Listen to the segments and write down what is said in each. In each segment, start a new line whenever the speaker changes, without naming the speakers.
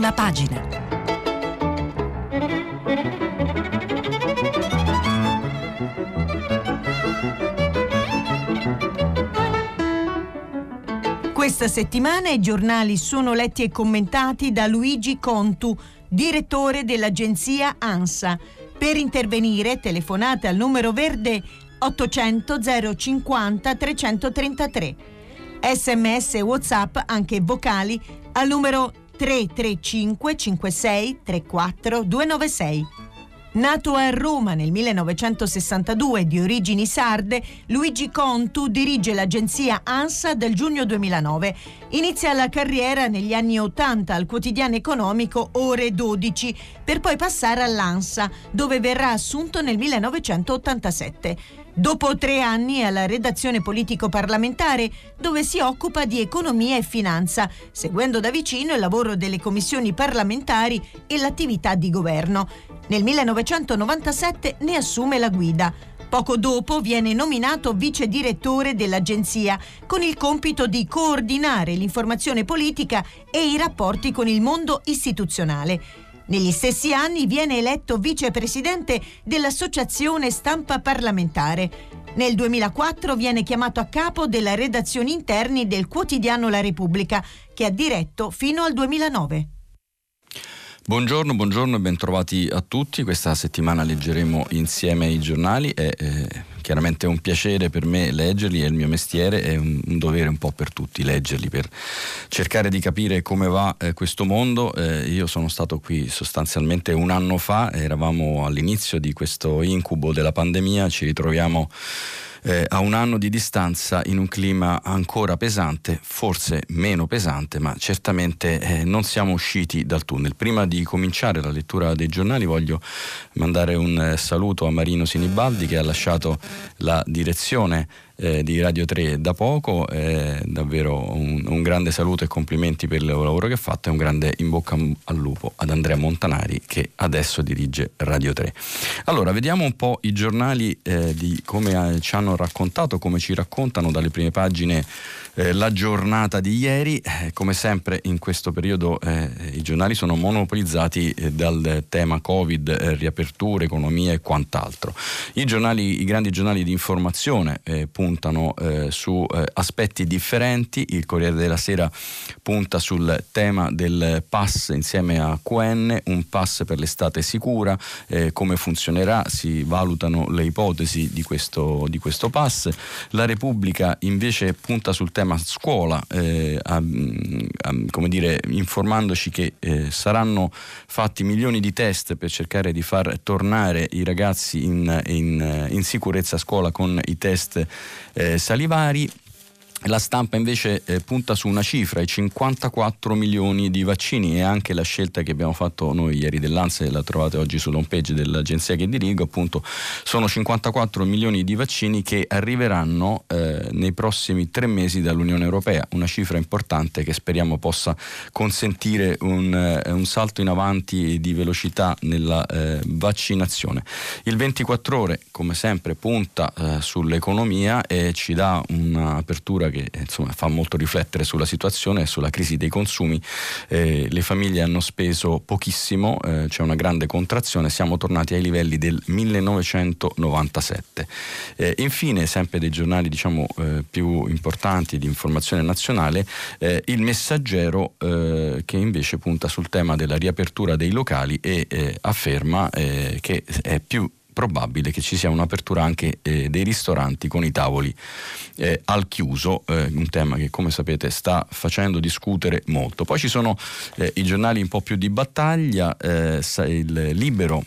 prima pagina. Questa settimana i giornali sono letti e commentati da Luigi Contu, direttore dell'agenzia ANSA. Per intervenire telefonate al numero verde 800 050 333. Sms e WhatsApp anche vocali al numero 335 56 34 296. Nato a Roma nel 1962 di origini sarde, Luigi Contu dirige l'agenzia ANSA dal giugno 2009. Inizia la carriera negli anni 80 al quotidiano economico Ore 12, per poi passare all'ANSA, dove verrà assunto nel 1987. Dopo tre anni alla redazione politico-parlamentare, dove si occupa di economia e finanza, seguendo da vicino il lavoro delle commissioni parlamentari e l'attività di governo. Nel 1997 ne assume la guida. Poco dopo viene nominato vice direttore dell'agenzia con il compito di coordinare l'informazione politica e i rapporti con il mondo istituzionale. Negli stessi anni viene eletto vicepresidente dell'Associazione Stampa Parlamentare. Nel 2004 viene chiamato a capo della redazione interni del quotidiano La Repubblica, che ha diretto fino al 2009.
Buongiorno, buongiorno e bentrovati a tutti. Questa settimana leggeremo insieme i giornali. È eh, chiaramente un piacere per me leggerli, è il mio mestiere, è un, un, dovere un po' per tutti leggerli, per cercare di capire come va eh, questo mondo. Eh, io sono stato qui sostanzialmente un anno fa, eravamo all'inizio di questo incubo della pandemia, ci ritroviamo eh, a un anno di distanza in un clima ancora pesante, forse meno pesante, ma certamente eh, non siamo usciti dal tunnel. Prima di cominciare la lettura dei giornali voglio mandare un eh, saluto a Marino Sinibaldi che ha lasciato la direzione eh, di Radio 3 da poco. Eh, davvero un, un, grande saluto e complimenti per il lavoro che ha fatto e un grande in bocca al lupo ad Andrea Montanari che adesso dirige Radio 3. Allora, vediamo un po' i giornali eh, di come eh, ci hanno raccontato, come ci raccontano dalle prime pagine eh, la giornata di ieri. Eh, come sempre in questo periodo eh, i giornali sono monopolizzati eh, dal tema Covid, eh, riaperture, economia e quant'altro. I, giornali, i grandi giornali di informazione puntano su aspetti differenti. Il Corriere della Sera punta sul tema del pass insieme a QN, un pass per l'estate sicura, come funzionerà, si valutano le ipotesi di questo, di questo pass. La Repubblica invece punta sul tema tema scuola, eh, a, a, come dire, informandoci che eh, saranno fatti milioni di test per cercare di far tornare i ragazzi in, in, in sicurezza a scuola con i test eh, salivari la stampa invece eh, punta su una cifra, i 54 milioni di vaccini e anche la scelta che abbiamo fatto noi ieri dell'ANSE, la trovate oggi sull'home page dell'agenzia che dirigo, appunto sono 54 milioni di vaccini che arriveranno eh, nei prossimi tre mesi dall'Unione Europea, una cifra importante che speriamo possa consentire un, eh, un salto in avanti di velocità nella eh, vaccinazione. Il 24 ore, come sempre, punta eh, sull'economia e ci dà un'apertura che insomma, fa molto riflettere sulla situazione e sulla crisi dei consumi. Eh, le famiglie hanno speso pochissimo, eh, c'è una grande contrazione, siamo tornati ai livelli del 1997. Eh, infine, sempre dei giornali diciamo, eh, più importanti di informazione nazionale, eh, il messaggero eh, che invece punta sul tema della riapertura dei locali e afferma che è più probabile che ci sia un'apertura anche eh, dei ristoranti con i tavoli eh, al chiuso, eh, un tema che come sapete sta facendo discutere molto. Poi ci sono eh, i giornali un po' più di battaglia, eh, il Libero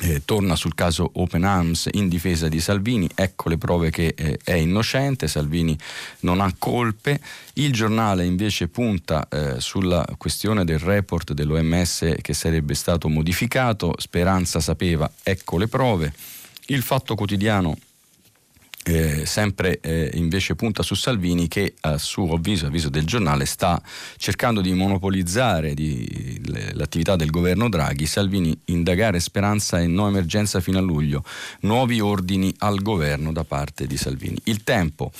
eh, torna sul caso Open Arms in difesa di Salvini, ecco le prove che eh, è innocente, Salvini non ha colpe, il giornale invece punta eh, sulla questione del report dell'OMS che sarebbe stato modificato, Speranza sapeva, ecco le prove, il fatto quotidiano eh, sempre eh, invece punta su Salvini che a suo avviso, avviso del giornale, sta cercando di monopolizzare di, le, l'attività del governo Draghi. Salvini indagare speranza e no emergenza fino a luglio, nuovi ordini al governo da parte di Salvini. Il tempo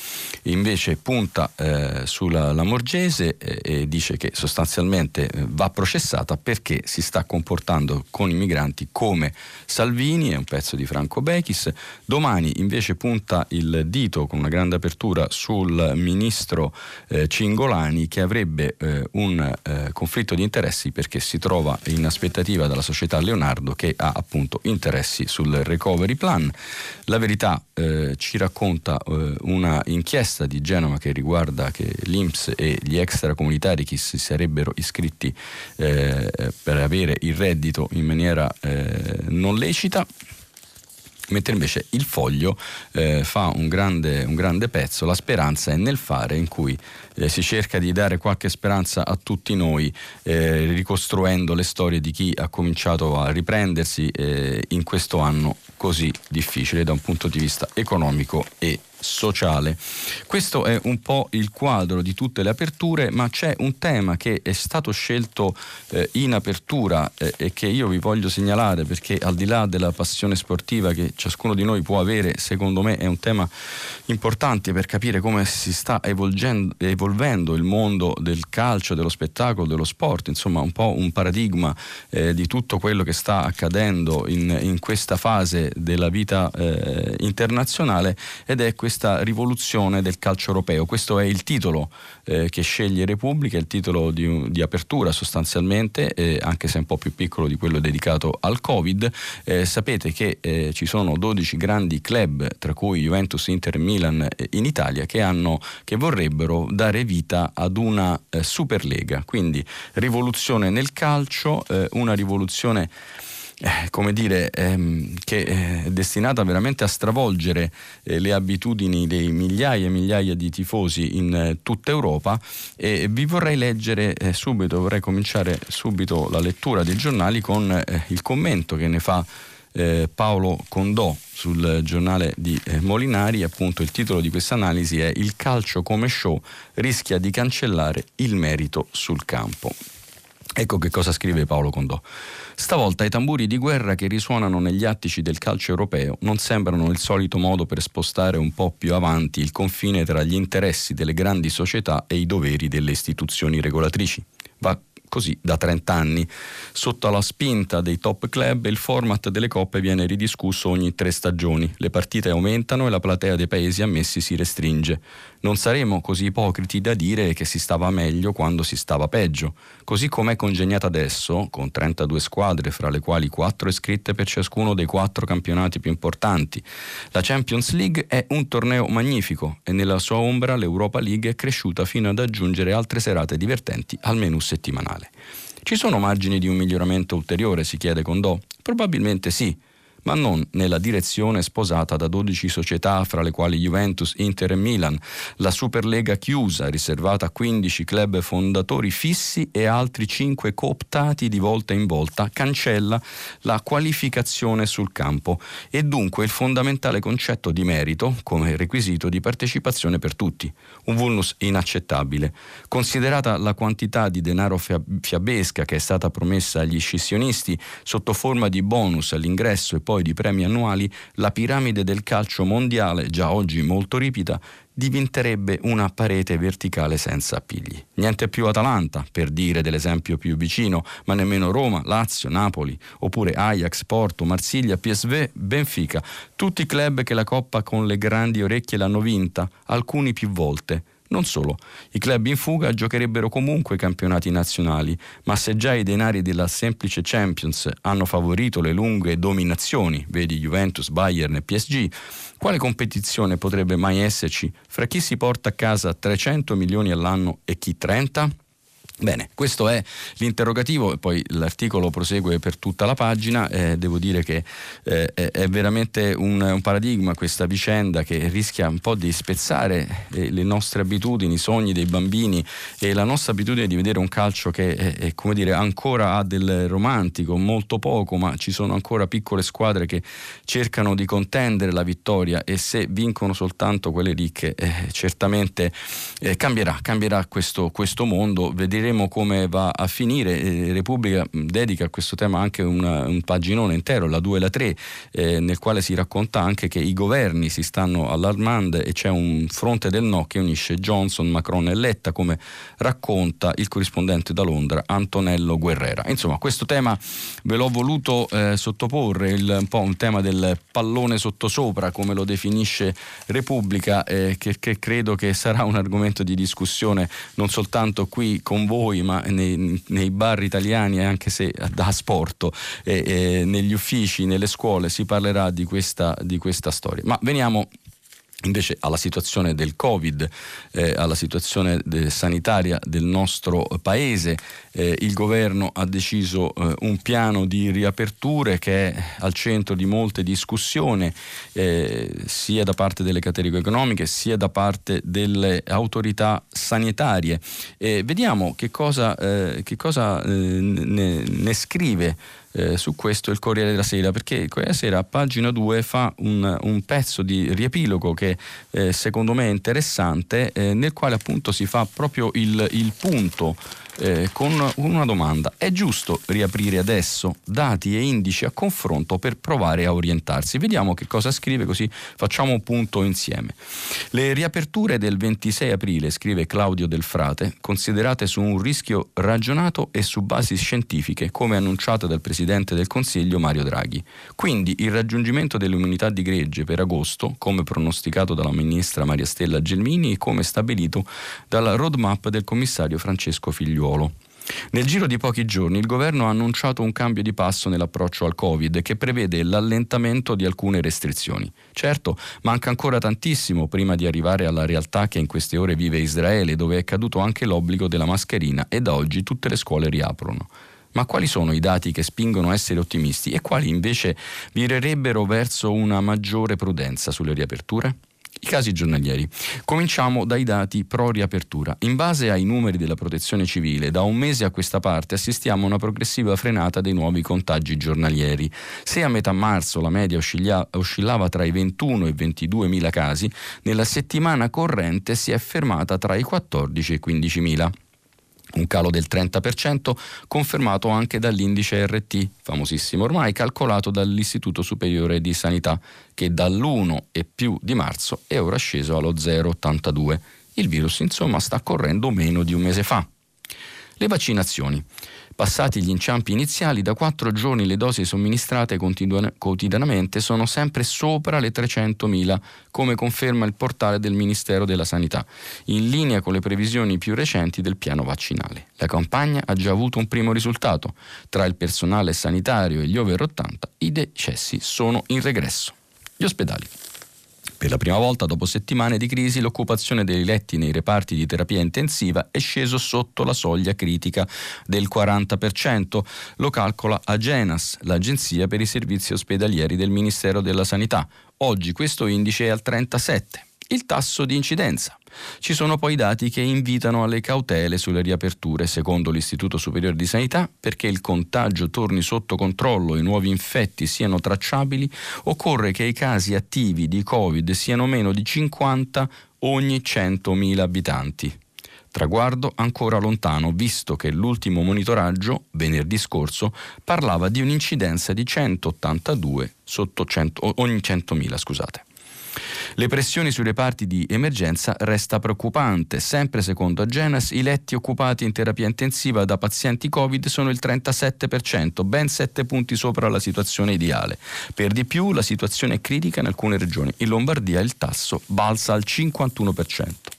invece punta eh, sulla Lamorgese eh, e dice che sostanzialmente eh, va processata perché si sta comportando con i migranti come Salvini, è un pezzo di Franco Bechis. Domani invece punta il dito con una grande apertura sul ministro eh, Cingolani che avrebbe eh, un eh, conflitto di interessi perché si trova in aspettativa dalla società Leonardo che ha appunto interessi sul recovery plan. La verità eh, ci racconta eh, una inchiesta di Genova che riguarda che l'Inps e gli extracomunitari che si sarebbero iscritti eh, per avere il reddito in maniera non lecita mentre invece il foglio eh, fa un grande, un grande, pezzo, la speranza è nel fare, in cui eh, si cerca di dare qualche speranza a tutti noi, eh, ricostruendo le storie di chi ha cominciato a riprendersi eh, in questo anno così difficile da un punto di vista economico e sociale. Questo è un po' il quadro di tutte le aperture, ma c'è un tema che è stato scelto eh, in apertura eh, e che io vi voglio segnalare perché al di là della passione sportiva che ciascuno di noi può avere, secondo me è un tema importante per capire come si sta evolvendo il mondo del calcio, dello spettacolo, dello sport, insomma un po' un paradigma eh, di tutto quello che sta accadendo in, in questa fase della vita eh, internazionale ed è questo questa rivoluzione del calcio europeo. Questo è il titolo eh, che sceglie Repubblica, il titolo di, di apertura sostanzialmente, eh, anche se un po' più piccolo di quello dedicato al Covid. Eh, sapete che eh, ci sono 12 grandi club, tra cui Juventus, Inter Milan eh, in Italia, che, hanno, che vorrebbero dare vita ad una eh, Superlega. Quindi rivoluzione nel calcio, una rivoluzione eh, come dire, ehm, che è destinata veramente a stravolgere eh, le abitudini dei migliaia e migliaia di tifosi in eh, tutta Europa e vi vorrei leggere eh, subito, vorrei cominciare subito la lettura dei giornali con eh, il commento che ne fa eh, Paolo Condò sul giornale di Molinari, appunto il titolo di questa analisi è Il calcio come show rischia di cancellare il merito sul campo. Ecco che cosa scrive Paolo Condò. Stavolta i tamburi di guerra che risuonano negli attici del calcio europeo non sembrano il solito modo per spostare un po' più avanti il confine tra gli interessi delle grandi società e i doveri delle istituzioni regolatrici. Va così da 30 anni. Sotto la spinta dei top club il format delle coppe viene ridiscusso ogni tre stagioni, le partite aumentano e la platea dei paesi ammessi si restringe. Non saremo così ipocriti da dire che si stava meglio quando si stava peggio. Così come è congegnata adesso, con 32 squadre, fra le quali 4 iscritte per ciascuno dei 4 campionati più importanti. La Champions League è un torneo magnifico e nella sua ombra l'Europa League è cresciuta fino ad aggiungere altre serate divertenti al menù settimanale. Ci sono margini di un miglioramento ulteriore, si chiede Condò? Probabilmente sì ma non nella direzione sposata da 12 società fra le quali Juventus, Inter e Milan, la Superlega chiusa, riservata a 15 club fondatori fissi e altri 5 cooptati di volta in volta, cancella la qualificazione sul campo e dunque il fondamentale concetto di merito come requisito di partecipazione per tutti. Un vulnus inaccettabile. Considerata la quantità di denaro fiabesca che è stata promessa agli scissionisti sotto forma di bonus all'ingresso e poi poi di premi annuali, la piramide del calcio mondiale, già oggi molto ripida, diventerebbe una parete verticale senza appigli. Niente più Atalanta, per dire dell'esempio più vicino, ma nemmeno Roma, Lazio, Napoli, oppure Ajax, Porto, Marsiglia, PSV, Benfica, tutti club che la Coppa con le grandi orecchie l'hanno vinta, alcuni più volte non solo, i club in fuga giocherebbero comunque i campionati nazionali, ma se già i denari della semplice Champions hanno favorito le lunghe dominazioni, vedi Juventus, Bayern e PSG, quale competizione potrebbe mai esserci fra chi si porta a casa 300 milioni all'anno e chi 30? Bene, questo è l'interrogativo e poi l'articolo prosegue per tutta la pagina. Eh, devo dire che eh, è veramente un, un, paradigma questa vicenda che rischia un po' di spezzare eh, le nostre abitudini, i sogni dei bambini e la nostra abitudine di vedere un calcio che è, è, come dire, ancora ha del romantico, molto poco, ma ci sono ancora piccole squadre che cercano di contendere la vittoria e se vincono soltanto quelle ricche eh, certamente eh, cambierà, cambierà questo, questo mondo. Vedere vedremo come va a finire. Eh, Repubblica dedica a questo tema anche una, un paginone intero, la 2 e la 3, eh, nel quale si racconta anche che i governi si stanno allarmando e c'è un fronte del no che unisce Johnson, Macron e Letta, come racconta il corrispondente da Londra Antonello Guerrera. Insomma, questo tema ve l'ho voluto eh, sottoporre, il, un po' un tema del pallone sottosopra, come lo definisce Repubblica, eh, che, che credo che sarà un argomento di discussione non soltanto qui con voi, voi, ma nei, nei bar italiani, anche se da sport, eh, eh, negli uffici, nelle scuole si parlerà di questa, di questa storia. Ma veniamo invece alla situazione del Covid, eh, alla situazione de- sanitaria del nostro paese. Eh, il governo ha deciso eh, un piano di riaperture che è al centro di molte discussioni, eh, sia da parte delle categorie economiche sia da parte delle autorità sanitarie. vediamo che cosa, eh, che cosa eh, ne, ne scrive eh, su questo il Corriere della Sera, perché il Corriere della Sera a pagina 2 fa un, un pezzo di riepilogo che eh, secondo me è interessante, eh, nel quale appunto si fa proprio il, il punto eh, con una domanda. È giusto riaprire adesso dati e indici a confronto per provare a orientarsi? Vediamo che cosa scrive così facciamo un punto insieme. Le riaperture del 26 aprile, scrive Claudio Del Frate, considerate su un rischio ragionato e su basi scientifiche, come annunciato dal Presidente del Consiglio Mario Draghi. Quindi il raggiungimento dell'immunità di gregge per agosto, come pronosticato dalla Ministra Maria Stella Gelmini e come stabilito dalla roadmap del commissario Francesco Figliuolo figliuolo. Nel giro di pochi giorni il governo ha annunciato un cambio di passo nell'approccio al Covid che prevede l'allentamento di alcune restrizioni. Certo, manca ancora tantissimo prima di arrivare alla realtà che in queste ore vive Israele, dove è caduto anche l'obbligo della mascherina e da oggi tutte le scuole riaprono. Ma quali sono i dati che spingono a essere ottimisti e quali invece virerebbero verso una maggiore prudenza sulle riaperture? I casi giornalieri. Cominciamo dai dati pro riapertura. In base ai numeri della protezione civile, da un mese a questa parte assistiamo a una progressiva frenata dei nuovi contagi giornalieri. Se a metà marzo la media oscillava tra i 21 e i 22 mila casi, nella settimana corrente si è fermata tra i 14 e i 15 mila un calo del 30% confermato anche dall'indice RT, famosissimo ormai, calcolato dall'Istituto Superiore di Sanità, che dall'1 e più di marzo è ora sceso allo 0,82. Il virus insomma sta correndo meno di un mese fa. Le vaccinazioni. Passati gli inciampi iniziali, da quattro giorni le dosi somministrate quotidianamente sono sempre sopra le 300.000, come conferma il portale del Ministero della Sanità, in linea con le previsioni più recenti del piano vaccinale. La campagna ha già avuto un primo risultato. Tra il personale sanitario e gli over 80 i decessi sono in regresso. Gli ospedali. Per la prima volta dopo settimane di crisi l'occupazione dei letti nei reparti di terapia intensiva è sceso sotto la soglia critica del 40%, lo calcola Agenas, l'agenzia per i servizi ospedalieri del Ministero della Sanità. Oggi questo indice è al 37% il tasso di incidenza. Ci sono poi dati che invitano alle cautele sulle riaperture, secondo l'Istituto Superiore di Sanità, perché il contagio torni sotto controllo e i nuovi infetti siano tracciabili, occorre che i casi attivi di Covid siano meno di 50 ogni 100.000 abitanti. Traguardo ancora lontano, visto che l'ultimo monitoraggio, venerdì scorso, parlava di un'incidenza di 182 100, ogni 100.000. Scusate. Le pressioni sui reparti di emergenza resta preoccupante. Sempre secondo Agenas, i letti occupati in terapia intensiva da pazienti Covid sono il 37%, ben 7 punti sopra la situazione ideale. Per di più, la situazione è critica in alcune regioni. In Lombardia il tasso balza al 51%.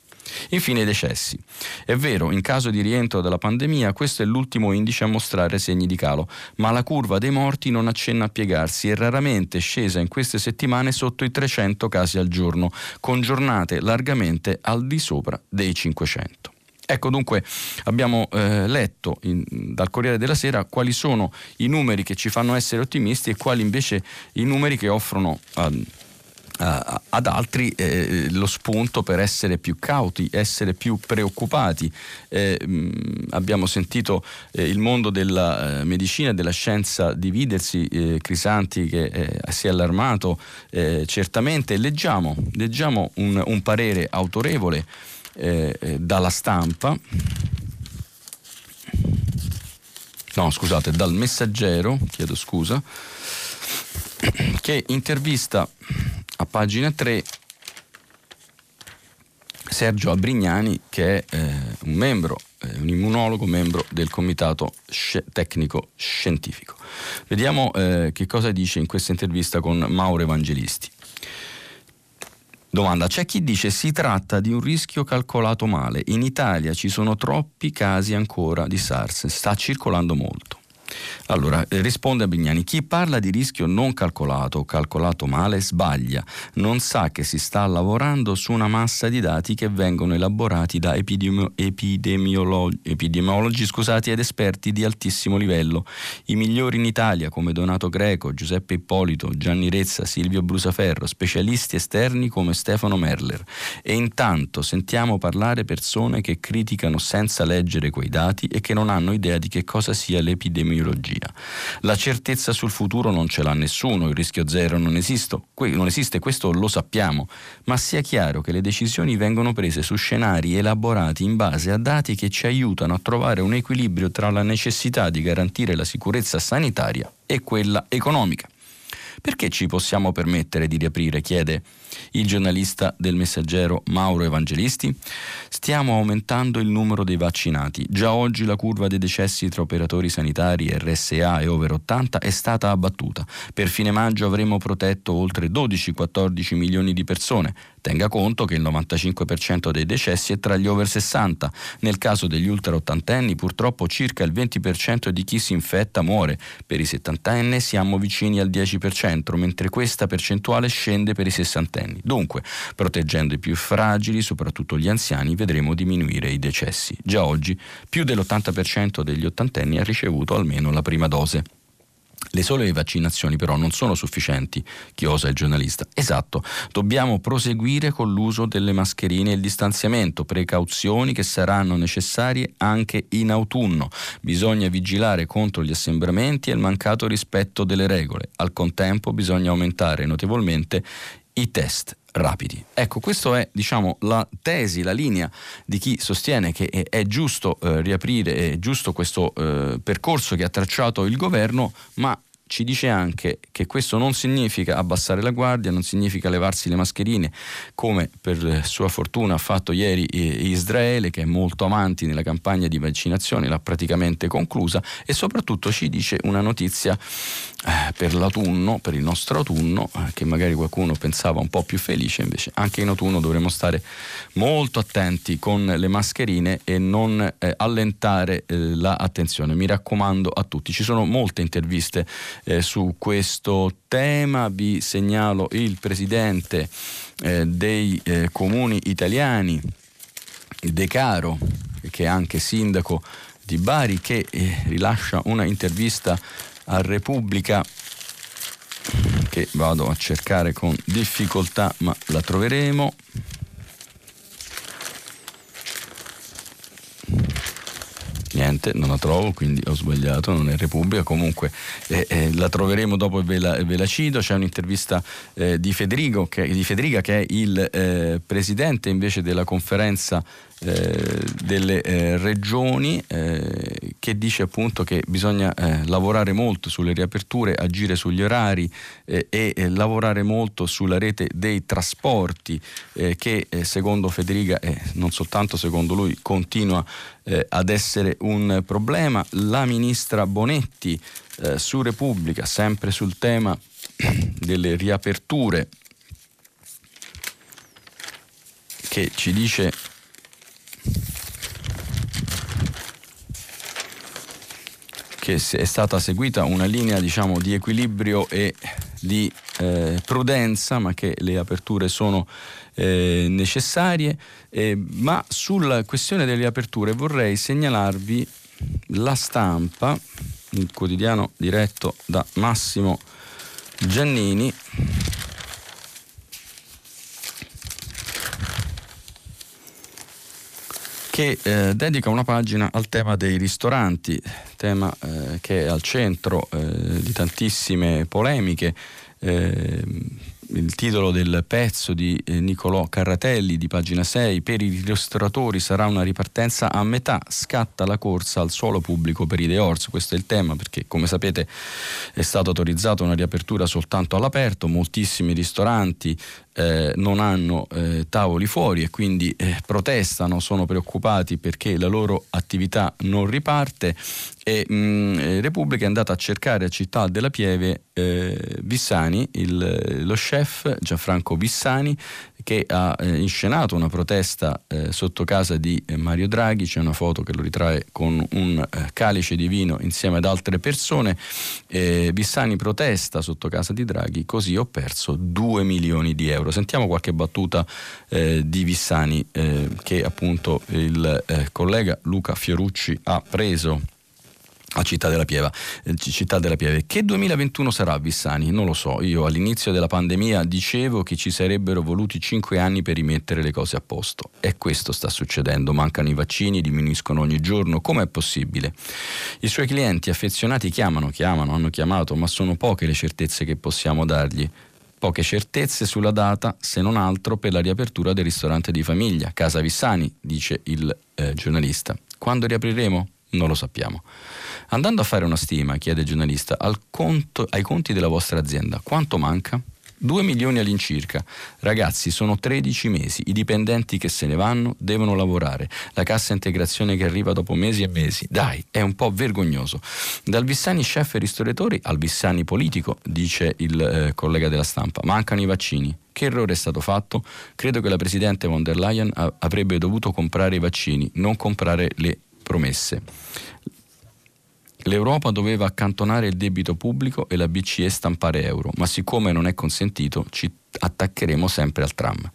Infine i decessi. È vero, in caso di rientro dalla pandemia questo è l'ultimo indice a mostrare segni di calo, ma la curva dei morti non accenna a piegarsi e raramente scesa in queste settimane sotto i 300 casi al giorno, con giornate largamente al di sopra dei 500. Ecco dunque abbiamo eh, letto in, dal Corriere della Sera quali sono i numeri che ci fanno essere ottimisti e quali invece i numeri che offrono a, a, ad altri eh, lo spunto per essere più cauti, essere più preoccupati. Eh, mh, abbiamo sentito eh, il mondo della eh, medicina e della scienza dividersi, eh, Crisanti che si è allarmato certamente. Leggiamo, leggiamo un, un parere autorevole eh, eh, dalla stampa, no scusate, dal messaggero, chiedo scusa, che intervista a pagina 3 Sergio Abrignani che è eh, un membro, eh, un immunologo, membro del comitato sci- tecnico scientifico. Vediamo eh, che cosa dice in questa intervista con Mauro Evangelisti. Domanda, c'è chi dice si tratta di un rischio calcolato male. In Italia ci sono troppi casi ancora di SARS, sta circolando molto. Allora, eh, risponde a Bignani, chi parla di rischio non calcolato o calcolato male sbaglia, non sa che si sta lavorando su una massa di dati che vengono elaborati da epidemio- epidemiolo- epidemiologi scusate, ed esperti di altissimo livello. I migliori in Italia come Donato Greco, Giuseppe Ippolito, Gianni Rezza, Silvio Brusaferro, specialisti esterni come Stefano Merler. E intanto sentiamo parlare persone che criticano senza leggere quei dati e che non hanno idea di che cosa sia l'epidemiologia epidemiologia. La certezza sul futuro non ce l'ha nessuno, il rischio zero non, esisto, non esiste, questo lo sappiamo, ma sia chiaro che le decisioni vengono prese su scenari elaborati in base a dati che ci aiutano a trovare un equilibrio tra la necessità di garantire la sicurezza sanitaria e quella economica. Perché ci possiamo permettere di riaprire? chiede il giornalista del messaggero Mauro Evangelisti. Stiamo aumentando il numero dei vaccinati. Già oggi la curva dei decessi tra operatori sanitari, RSA e over 80 è stata abbattuta. Per fine maggio avremo protetto oltre 12-14 milioni di persone. Tenga conto che il 95% dei decessi è tra gli over 60. Nel caso degli ultra ottantenni purtroppo circa il 20% di chi si infetta muore. Per i settantenni siamo vicini al 10%, mentre questa percentuale scende per i sessantenni. Dunque, proteggendo i più fragili, soprattutto gli anziani, vedremo diminuire i decessi. Già oggi più dell'80% degli ottantenni ha ricevuto almeno la prima dose. Le sole vaccinazioni però non sono sufficienti, chiosa il giornalista. Esatto, dobbiamo proseguire con l'uso delle mascherine e il distanziamento, precauzioni che saranno necessarie anche in autunno. Bisogna vigilare contro gli assembramenti e il mancato rispetto delle regole. Al contempo bisogna aumentare notevolmente i test rapidi. Ecco, questa è diciamo, la tesi, la linea di chi sostiene che è, giusto eh, riaprire, è giusto questo eh, percorso che ha tracciato il governo, ma ci dice anche che questo non significa abbassare la guardia, non significa levarsi le mascherine, come per sua fortuna ha fatto ieri Israele, che è molto avanti nella campagna di vaccinazione, l'ha praticamente conclusa, e soprattutto ci dice una notizia eh, per l'autunno, per il nostro autunno, eh, che magari qualcuno pensava un po' più felice, invece anche in autunno dovremo stare molto attenti con le mascherine e non eh, allentare eh, l'attenzione. Mi raccomando a tutti, ci sono molte interviste eh, su questo tema. Vi segnalo il presidente eh, dei eh, comuni italiani, De Caro, che è anche sindaco di Bari, che eh, rilascia una intervista a Repubblica che vado a cercare con difficoltà, ma la troveremo. Niente, non la trovo, quindi ho sbagliato, non è Repubblica, comunque eh, eh, la troveremo dopo e ve la, ve la cito, c'è un'intervista eh, di, Federico, che, di Federica che è il eh, presidente invece della conferenza eh, delle eh, regioni eh, che dice appunto che bisogna eh, lavorare molto sulle riaperture, agire sugli orari eh, e lavorare molto sulla rete dei trasporti che secondo Federica e non soltanto secondo lui continua ad essere un problema. La ministra Bonetti su Repubblica, sempre sul tema delle riaperture, che ci dice che è stata seguita una linea diciamo, di equilibrio e di eh, prudenza, ma che le aperture sono eh, necessarie. Eh, ma sulla questione delle aperture vorrei segnalarvi la stampa, il quotidiano diretto da Massimo Giannini. Che eh, dedica una pagina al tema dei ristoranti, tema eh, che è al centro eh, di tantissime polemiche. Ehm, il titolo del pezzo di eh, Nicolò Carratelli di pagina 6, per i ristoratori sarà una ripartenza a metà, scatta la corsa al suolo pubblico per i Deors, questo è il tema perché come sapete è stata autorizzata una riapertura soltanto all'aperto, moltissimi ristoranti eh, non hanno eh, tavoli fuori e quindi eh, protestano, sono preoccupati perché la loro attività non riparte e mh, mm, eh, Repubblica è andata a cercare a Città della Pieve eh, Vissani, il, lo chef Gianfranco Vissani che ha eh, inscenato una protesta sotto casa di Mario Draghi, c'è una foto che lo ritrae con un calice di vino insieme ad altre persone, Vissani protesta sotto casa di Draghi, così ho perso 2 milioni di euro. Sentiamo qualche battuta eh, di Vissani eh, che appunto il collega Luca Fiorucci ha preso a Città della Pieva. Eh, Città della Pieve. Che 2021 sarà Vissani? Non lo so. Io all'inizio della pandemia dicevo che ci sarebbero voluti 5 anni per rimettere le cose a posto. E questo sta succedendo. Mancano i vaccini, diminuiscono ogni giorno. Com'è possibile? I suoi clienti affezionati chiamano, chiamano, hanno chiamato, ma sono poche le certezze che possiamo dargli poche certezze sulla data, se non altro per la riapertura del ristorante di famiglia, Casa Vissani, dice il eh, giornalista. Quando riapriremo? Non lo sappiamo. Andando a fare una stima, chiede il giornalista, conto, ai conti della vostra azienda, quanto manca? 2 milioni all'incirca. Ragazzi, sono 13 mesi. I dipendenti che se ne vanno devono lavorare. La cassa integrazione che arriva dopo mesi e mesi. Dai, è un po' vergognoso. Dal Vissani chef e ristoratori al Vissani politico, dice il eh, collega della stampa. Mancano i vaccini. Che errore è stato fatto? Credo che la Presidente von der Leyen avrebbe dovuto comprare i vaccini, non comprare le promesse. L'Europa doveva accantonare il debito pubblico e la BCE stampare euro, ma siccome non è consentito ci attaccheremo sempre al tram.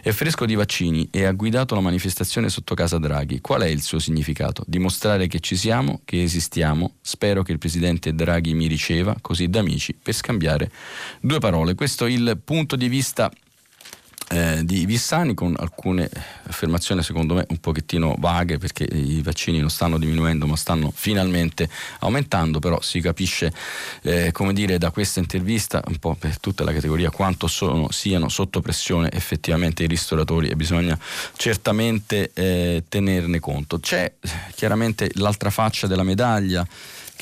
È fresco di vaccini e ha guidato la manifestazione sotto casa Draghi. Qual è il suo significato? Dimostrare che ci siamo, che esistiamo. Spero che il presidente Draghi mi riceva, così da amici, per scambiare due parole. Questo è il punto di vista eh, di Vissani con alcune affermazioni secondo me un pochettino vaghe perché i vaccini non stanno diminuendo ma stanno finalmente aumentando però si capisce eh, come dire da questa intervista un po' per tutta la categoria quanto sono, siano sotto pressione effettivamente i ristoratori e bisogna certamente eh, tenerne conto. C'è chiaramente l'altra faccia della medaglia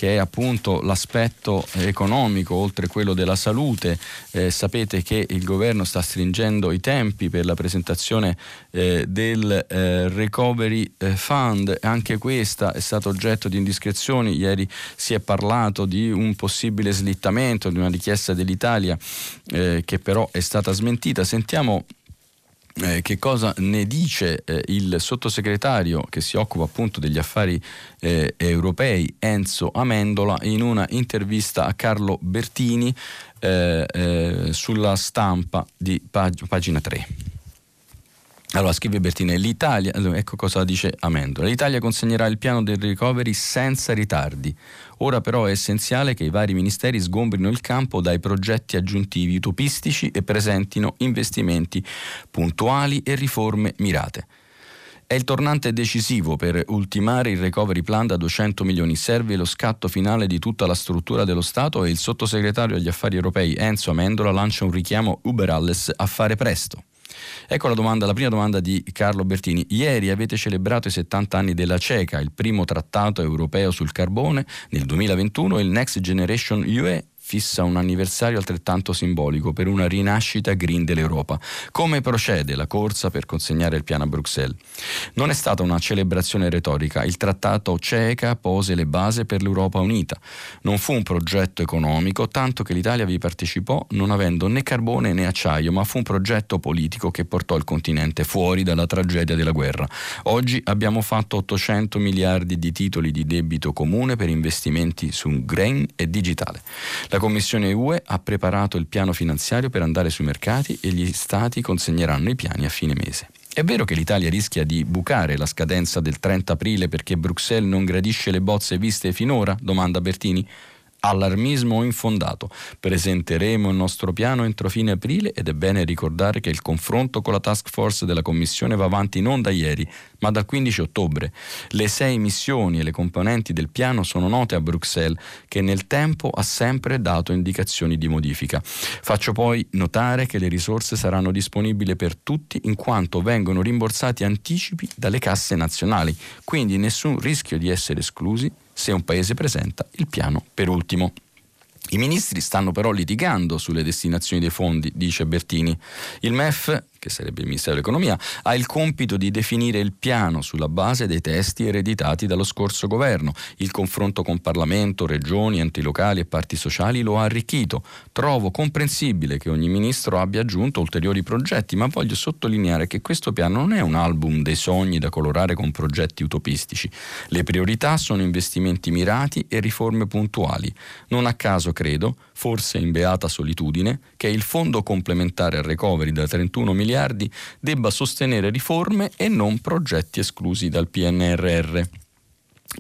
che è appunto l'aspetto economico oltre quello della salute. Eh, sapete che il governo sta stringendo i tempi per la presentazione eh, del eh, Recovery eh, Fund, anche questa è stata oggetto di indiscrezioni, ieri si è parlato di un possibile slittamento, di una richiesta dell'Italia eh, che però è stata smentita. Sentiamo eh, che cosa ne dice eh, il sottosegretario che si occupa appunto degli affari eh, europei Enzo Amendola in una intervista a Carlo Bertini eh, eh, sulla stampa di pag- pagina 3. Allora, scrive Bertini, l'Italia, ecco cosa dice Amendola, l'Italia consegnerà il piano del recovery senza ritardi. Ora però è essenziale che i vari ministeri sgombrino il campo dai progetti aggiuntivi utopistici e presentino investimenti puntuali e riforme mirate. È il tornante decisivo per ultimare il recovery plan da 200 milioni. Serve lo scatto finale di tutta la struttura dello Stato e il sottosegretario agli affari europei Enzo Amendola lancia un richiamo Uber Alles a fare presto. Ecco la, domanda, la prima domanda di Carlo Bertini. Ieri avete celebrato i 70 anni della CECA, il primo trattato europeo sul carbone, nel 2021 il Next Generation UE fissa un anniversario altrettanto simbolico per una rinascita green dell'Europa. Come procede la corsa per consegnare il piano a Bruxelles? Non è stata una celebrazione retorica, il trattato CECA pose le basi per l'Europa unita. Non fu un progetto economico, tanto che l'Italia vi partecipò non avendo né carbone né acciaio, ma fu un progetto politico che portò il continente fuori dalla tragedia della guerra. Oggi abbiamo fatto 800 miliardi di titoli di debito comune per investimenti su green e digitale. La Commissione UE ha preparato il piano finanziario per andare sui mercati e gli Stati consegneranno i piani a fine mese. È vero che l'Italia rischia di bucare la scadenza del 30 aprile perché Bruxelles non gradisce le bozze viste finora? domanda Bertini allarmismo infondato. Presenteremo il nostro piano entro fine aprile ed è bene ricordare che il confronto con la task force della Commissione va avanti non da ieri, ma dal 15 ottobre. Le sei missioni e le componenti del piano sono note a Bruxelles, che nel tempo ha sempre dato indicazioni di modifica. Faccio poi notare che le risorse saranno disponibili per tutti in quanto vengono rimborsati anticipi dalle casse nazionali, quindi nessun rischio di essere esclusi se un paese presenta il piano per ultimo. I ministri stanno però litigando sulle destinazioni dei fondi, dice Bertini. Il MEF che sarebbe il Ministero dell'Economia, ha il compito di definire il piano sulla base dei testi ereditati dallo scorso governo. Il confronto con Parlamento, regioni, enti locali e parti sociali lo ha arricchito. Trovo comprensibile che ogni ministro abbia aggiunto ulteriori progetti, ma voglio sottolineare che questo piano non è un album dei sogni da colorare con progetti utopistici. Le priorità sono investimenti mirati e riforme puntuali. Non a caso credo, forse in beata solitudine, che il fondo complementare al recovery da 31 miliardi debba sostenere riforme e non progetti esclusi dal PNRR.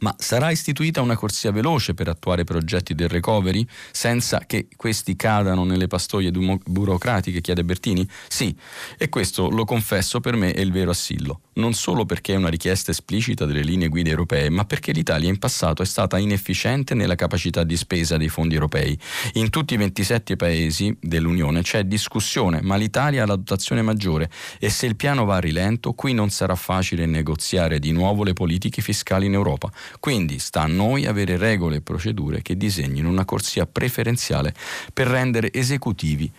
Ma sarà istituita una corsia veloce per attuare progetti del recovery senza che questi cadano nelle pastoie burocratiche, chiede Bertini? Sì, e questo lo confesso per me è il vero assillo non solo perché è una richiesta esplicita delle linee guida europee, ma perché l'Italia in passato è stata inefficiente nella capacità di spesa dei fondi europei. In tutti i 27 paesi dell'Unione c'è discussione, ma l'Italia ha la dotazione maggiore e se il piano va a rilento, qui non sarà facile negoziare di nuovo le politiche fiscali in Europa. Quindi sta a noi avere regole e procedure che disegnino una corsia preferenziale per rendere esecutivi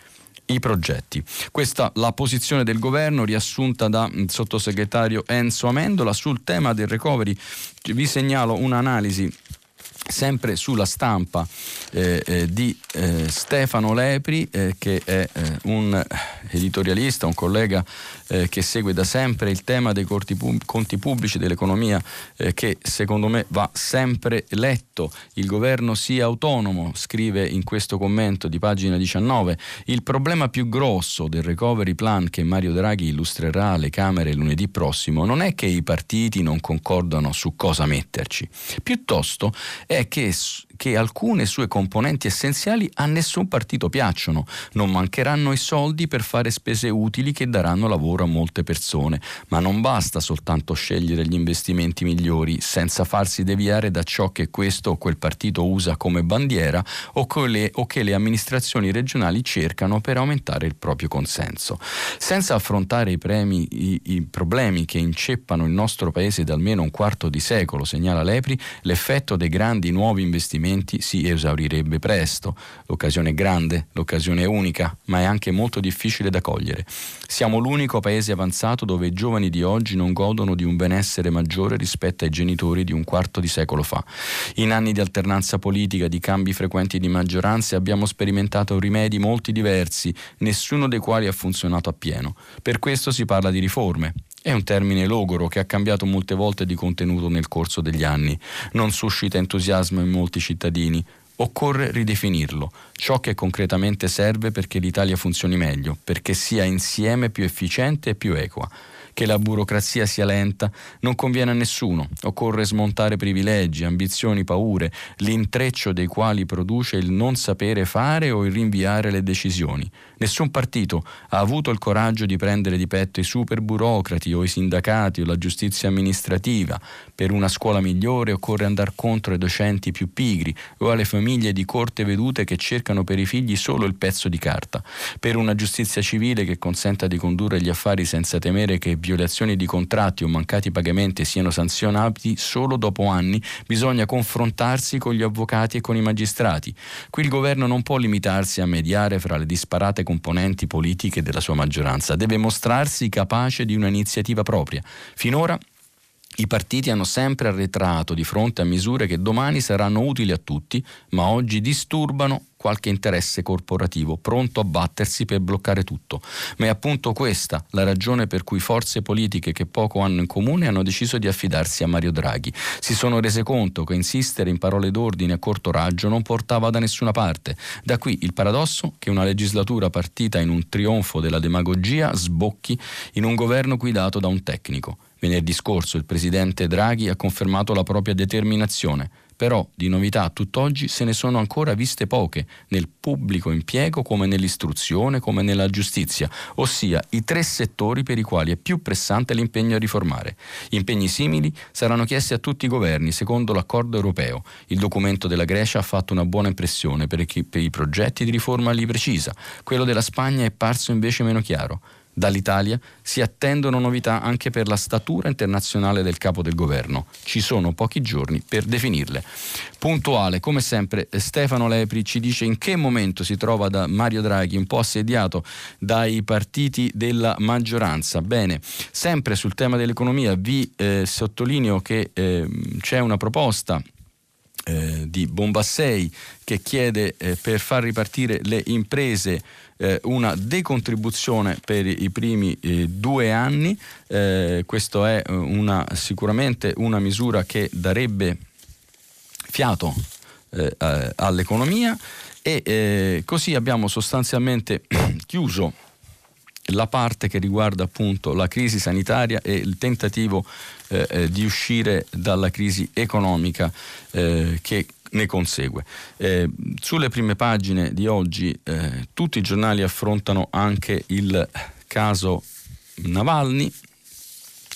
i progetti. Questa la posizione del governo riassunta da mm, sottosegretario Enzo Amendola sul tema del recovery. Vi segnalo un'analisi sempre sulla stampa eh, eh, di eh, Stefano Lepri eh, che è eh, un editorialista, un collega eh, che segue da sempre il tema dei pub- conti pubblici dell'economia che secondo me va sempre letto. Il governo sia autonomo, scrive in questo commento di pagina 19. Il problema più grosso del recovery plan che Mario Draghi illustrerà alle Camere lunedì prossimo non è che i partiti non concordano su cosa metterci, piuttosto è che che alcune sue componenti essenziali a nessun partito piacciono. Non mancheranno i soldi per fare spese utili che daranno lavoro a molte persone, ma non basta soltanto scegliere gli investimenti migliori senza farsi deviare da ciò che questo o quel partito usa come bandiera o, le, o che le amministrazioni regionali cercano per aumentare il proprio consenso. Senza affrontare i, premi, i, i problemi che inceppano il nostro paese da almeno un quarto di secolo, segnala Lepri, l'effetto dei grandi nuovi investimenti investimenti si esaurirebbe presto. L'occasione è grande, l'occasione è unica, ma è anche molto difficile da cogliere. Siamo l'unico paese avanzato dove i giovani di oggi non godono di un benessere maggiore rispetto ai genitori di un quarto di secolo fa. In anni di alternanza politica, di cambi frequenti di maggioranze, abbiamo sperimentato rimedi molti diversi, nessuno dei quali ha funzionato appieno. Per questo si parla di riforme, è un termine logoro che ha cambiato molte volte di contenuto nel corso degli anni, non suscita entusiasmo in molti cittadini. Occorre ridefinirlo, ciò che concretamente serve perché l'Italia funzioni meglio, perché sia insieme più efficiente e più equa che la burocrazia sia lenta non conviene a nessuno. Occorre smontare privilegi, ambizioni, paure, l'intreccio dei quali produce il non sapere fare o il rinviare le decisioni. Nessun partito ha avuto il coraggio di prendere di petto i super burocrati o i sindacati o la giustizia amministrativa. Per una scuola migliore occorre andare contro ai docenti più pigri o alle famiglie di corte vedute che cercano per i figli solo il pezzo di carta. Per una giustizia civile che consenta di condurre gli affari senza temere che violazioni di contratti o mancati pagamenti siano sanzionati solo dopo anni, bisogna confrontarsi con gli avvocati e con i magistrati. Qui il governo non può limitarsi a mediare fra le disparate componenti politiche della sua maggioranza, deve mostrarsi capace di un'iniziativa propria. Finora i partiti hanno sempre arretrato di fronte a misure che domani saranno utili a tutti, ma oggi disturbano qualche interesse corporativo pronto a battersi per bloccare tutto. Ma è appunto questa la ragione per cui forze politiche che poco hanno in comune hanno deciso di affidarsi a Mario Draghi. Si sono rese conto che insistere in parole d'ordine a corto raggio non portava da nessuna parte. Da qui il paradosso che una legislatura partita in un trionfo della demagogia sbocchi in un governo guidato da un tecnico. Venerdì scorso il presidente Draghi ha confermato la propria determinazione però di novità a tutt'oggi se ne sono ancora viste poche nel pubblico impiego come nell'istruzione come nella giustizia, ossia i tre settori per i quali è più pressante l'impegno a riformare. Impegni simili saranno chiesti a tutti i governi secondo l'accordo europeo. Il documento della Grecia ha fatto una buona impressione per i progetti di riforma lì precisa, quello della Spagna è parso invece meno chiaro. Dall'Italia si attendono novità anche per la statura internazionale del capo del governo. Ci sono pochi giorni per definirle. Puntuale, come sempre, Stefano Lepri ci dice in che momento si trova da Mario Draghi, un po' assediato dai partiti della maggioranza. Bene, sempre sul tema dell'economia vi eh, sottolineo che eh, c'è una proposta eh, di Bombassei che chiede eh, per far ripartire le imprese eh, una decontribuzione per i primi eh, due anni. Eh, questa è eh, una, sicuramente una misura che darebbe fiato all'economia e così abbiamo sostanzialmente chiuso la parte che riguarda appunto la crisi sanitaria e il tentativo eh, eh, di uscire dalla crisi economica eh, che ne consegue. Eh, sulle prime pagine di oggi eh, tutti i giornali affrontano anche il caso Navalny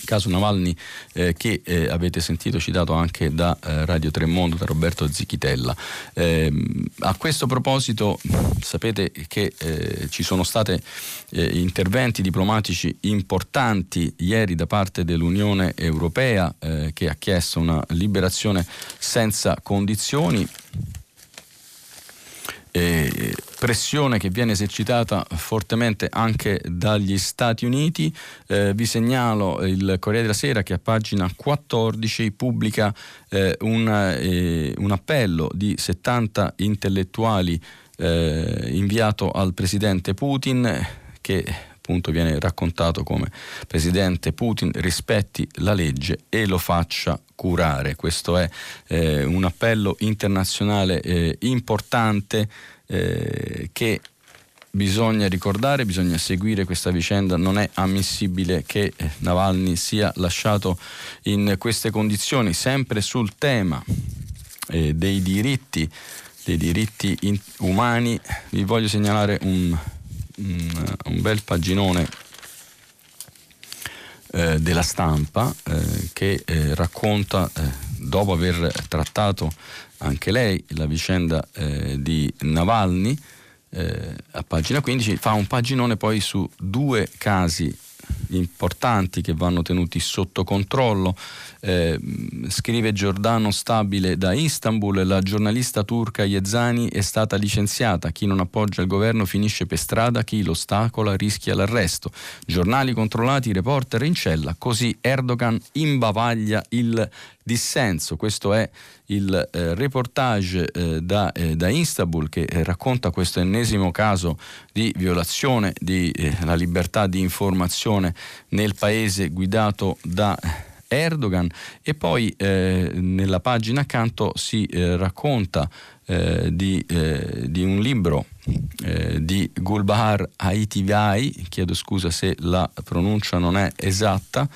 caso Navalny eh, che eh, avete sentito citato anche da eh, Radio Tremondo, da Roberto Zichitella. Ehm, a questo proposito sapete che eh, ci sono stati eh, interventi diplomatici importanti ieri da parte dell'Unione Europea eh, che ha chiesto una liberazione senza condizioni pressione che viene esercitata fortemente anche dagli Stati Uniti. Eh, vi segnalo il Corriere della Sera che a pagina 14 pubblica eh, un, eh, un, appello di 70 intellettuali eh, inviato al presidente Putin che appunto viene raccontato come Presidente Putin rispetti la legge e lo faccia curare. Questo è eh, un appello internazionale eh, importante eh, che bisogna ricordare, bisogna seguire questa vicenda, non è ammissibile che eh, Navalny sia lasciato in queste condizioni, sempre sul tema eh, dei diritti, dei diritti in- umani, vi voglio segnalare un un, un bel paginone eh, della stampa eh, che eh, racconta, dopo aver trattato anche lei la vicenda eh, di Navalny, eh, a pagina 15, fa un paginone poi su due casi importanti che vanno tenuti sotto controllo. Eh, scrive Giordano Stabile da Istanbul, la giornalista turca Yezani è stata licenziata, chi non appoggia il governo finisce per strada, chi lo ostacola rischia l'arresto. Giornali controllati, reporter in cella, così Erdogan imbavaglia il dissenso. Questo è il eh, reportage eh, da, eh, da, Istanbul che eh, racconta questo ennesimo caso di violazione della eh, libertà di informazione nel paese guidato da Erdogan. E poi eh, nella pagina accanto si racconta di, di, un libro di Gulbahar Haitivai, chiedo scusa se la pronuncia non è esatta,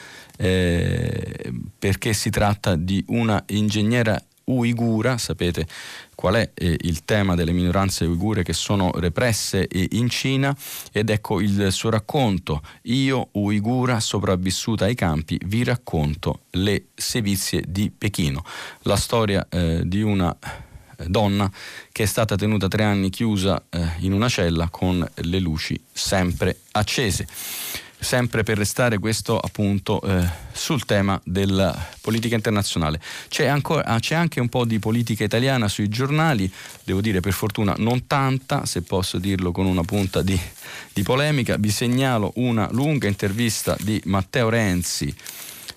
eh, perché si tratta di una ingegnera uigura, sapete qual è eh, il tema delle minoranze uigure che sono represse eh, in Cina? Ed ecco il suo racconto, io uigura sopravvissuta ai campi vi racconto le sevizie di Pechino, la storia eh, di una donna che è stata tenuta tre anni chiusa eh, in una cella con le luci sempre accese sempre per restare questo appunto eh, sul tema della politica internazionale. C'è, ancora, ah, c'è, anche un po' di politica italiana sui giornali, devo dire per fortuna non tanta, se posso dirlo con una punta di, di polemica. Vi segnalo una lunga intervista di Matteo Renzi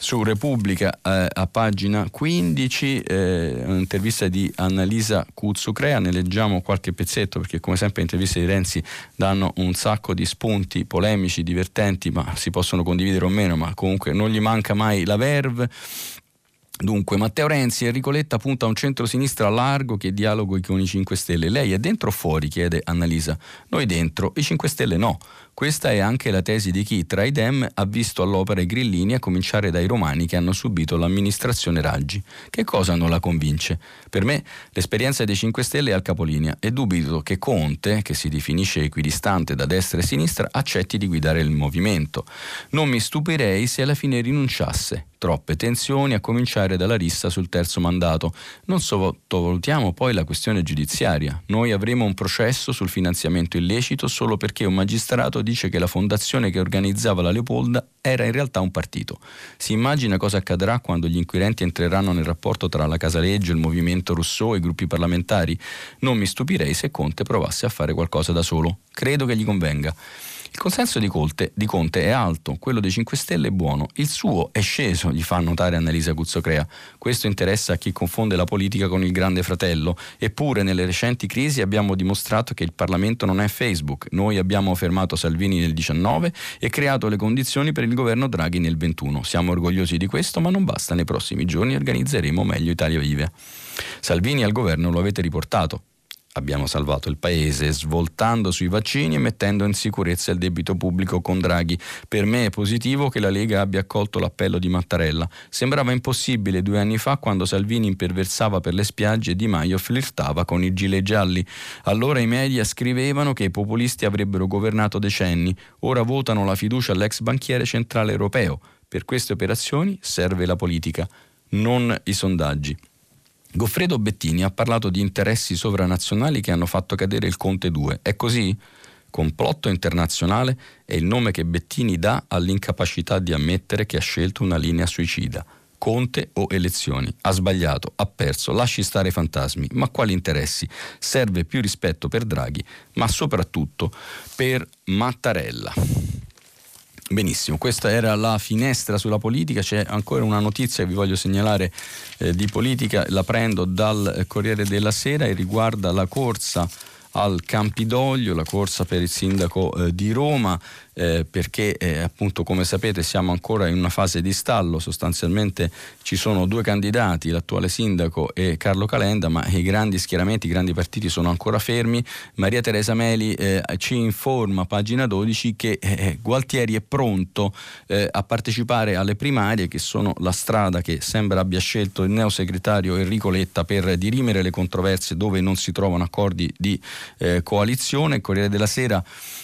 su Repubblica eh, a pagina 15, eh, un'intervista di Annalisa Cuzzucrea, ne leggiamo qualche pezzetto perché come sempre le interviste di Renzi danno un sacco di spunti polemici, divertenti, ma si possono condividere o meno, ma comunque non gli manca mai la verve. Dunque, Matteo Renzi, Enrico Letta punta a un centro-sinistra largo che dialogo con i 5 Stelle. Lei è dentro o fuori? chiede Annalisa. Noi dentro, i 5 Stelle no. Questa è anche la tesi di chi tra i Dem ha visto all'opera i grillini a cominciare dai romani che hanno subito l'amministrazione Raggi. Che cosa non la convince? Per me l'esperienza dei 5 Stelle è al capolinea e dubito che Conte, che si definisce equidistante da destra e sinistra, accetti di guidare il movimento. Non mi stupirei se alla fine rinunciasse. Troppe tensioni a cominciare dalla rissa sul terzo mandato. Non sottovalutiamo poi la questione giudiziaria. Noi avremo un processo sul finanziamento illecito solo perché un magistrato dice che la fondazione che organizzava la Leopolda era in realtà un partito. Si immagina cosa accadrà quando gli inquirenti entreranno nel rapporto tra la Casaleggio, il movimento Rousseau e i gruppi parlamentari? Non mi stupirei se Conte provasse a fare qualcosa da solo. Credo che gli convenga. Il consenso di Conte, di Conte, è alto, quello dei 5 Stelle è buono, il suo è sceso, gli fa notare Annalisa Cuzzocrea. Questo interessa a chi confonde la politica con il grande fratello, eppure nelle recenti crisi abbiamo dimostrato che il Parlamento non è Facebook. Noi abbiamo fermato Salvini nel 19 e creato le condizioni per il governo Draghi nel 21. Siamo orgogliosi di questo, ma non basta, nei prossimi giorni organizzeremo meglio Italia Vive. Salvini al governo lo avete riportato, abbiamo salvato il paese svoltando sui vaccini e mettendo in sicurezza il debito pubblico con Draghi. Per me è positivo che la Lega abbia accolto l'appello di Mattarella. Sembrava impossibile due anni fa quando Salvini imperversava per le spiagge e Di Maio flirtava con i gilet gialli. Allora i media scrivevano che i populisti avrebbero governato decenni, ora votano la fiducia all'ex banchiere centrale europeo. Per queste operazioni serve la politica, non i sondaggi. Goffredo Bettini ha parlato di interessi sovranazionali che hanno fatto cadere il Conte 2. È così? Complotto internazionale è il nome che Bettini dà all'incapacità di ammettere che ha scelto una linea suicida. Conte o elezioni. Ha sbagliato, ha perso, lasci stare i fantasmi. Ma quali interessi? Serve più rispetto per Draghi, ma soprattutto per Mattarella. Benissimo, questa era la finestra sulla politica, c'è ancora una notizia che vi voglio segnalare eh, di politica, la prendo dal Corriere della Sera e riguarda la corsa al Campidoglio, la corsa per il sindaco eh, di Roma eh, perché eh, appunto come sapete siamo ancora in una fase di stallo, sostanzialmente ci sono due candidati, l'attuale sindaco e Carlo Calenda, ma i grandi schieramenti, i grandi partiti sono ancora fermi. Maria Teresa Meli eh, ci informa, pagina 12, che eh, eh, Gualtieri è pronto eh, a partecipare alle primarie, che sono la strada che sembra abbia scelto il neosegretario Enrico Letta per dirimere le controversie dove non si trovano accordi di coalizione. Corriere della Sera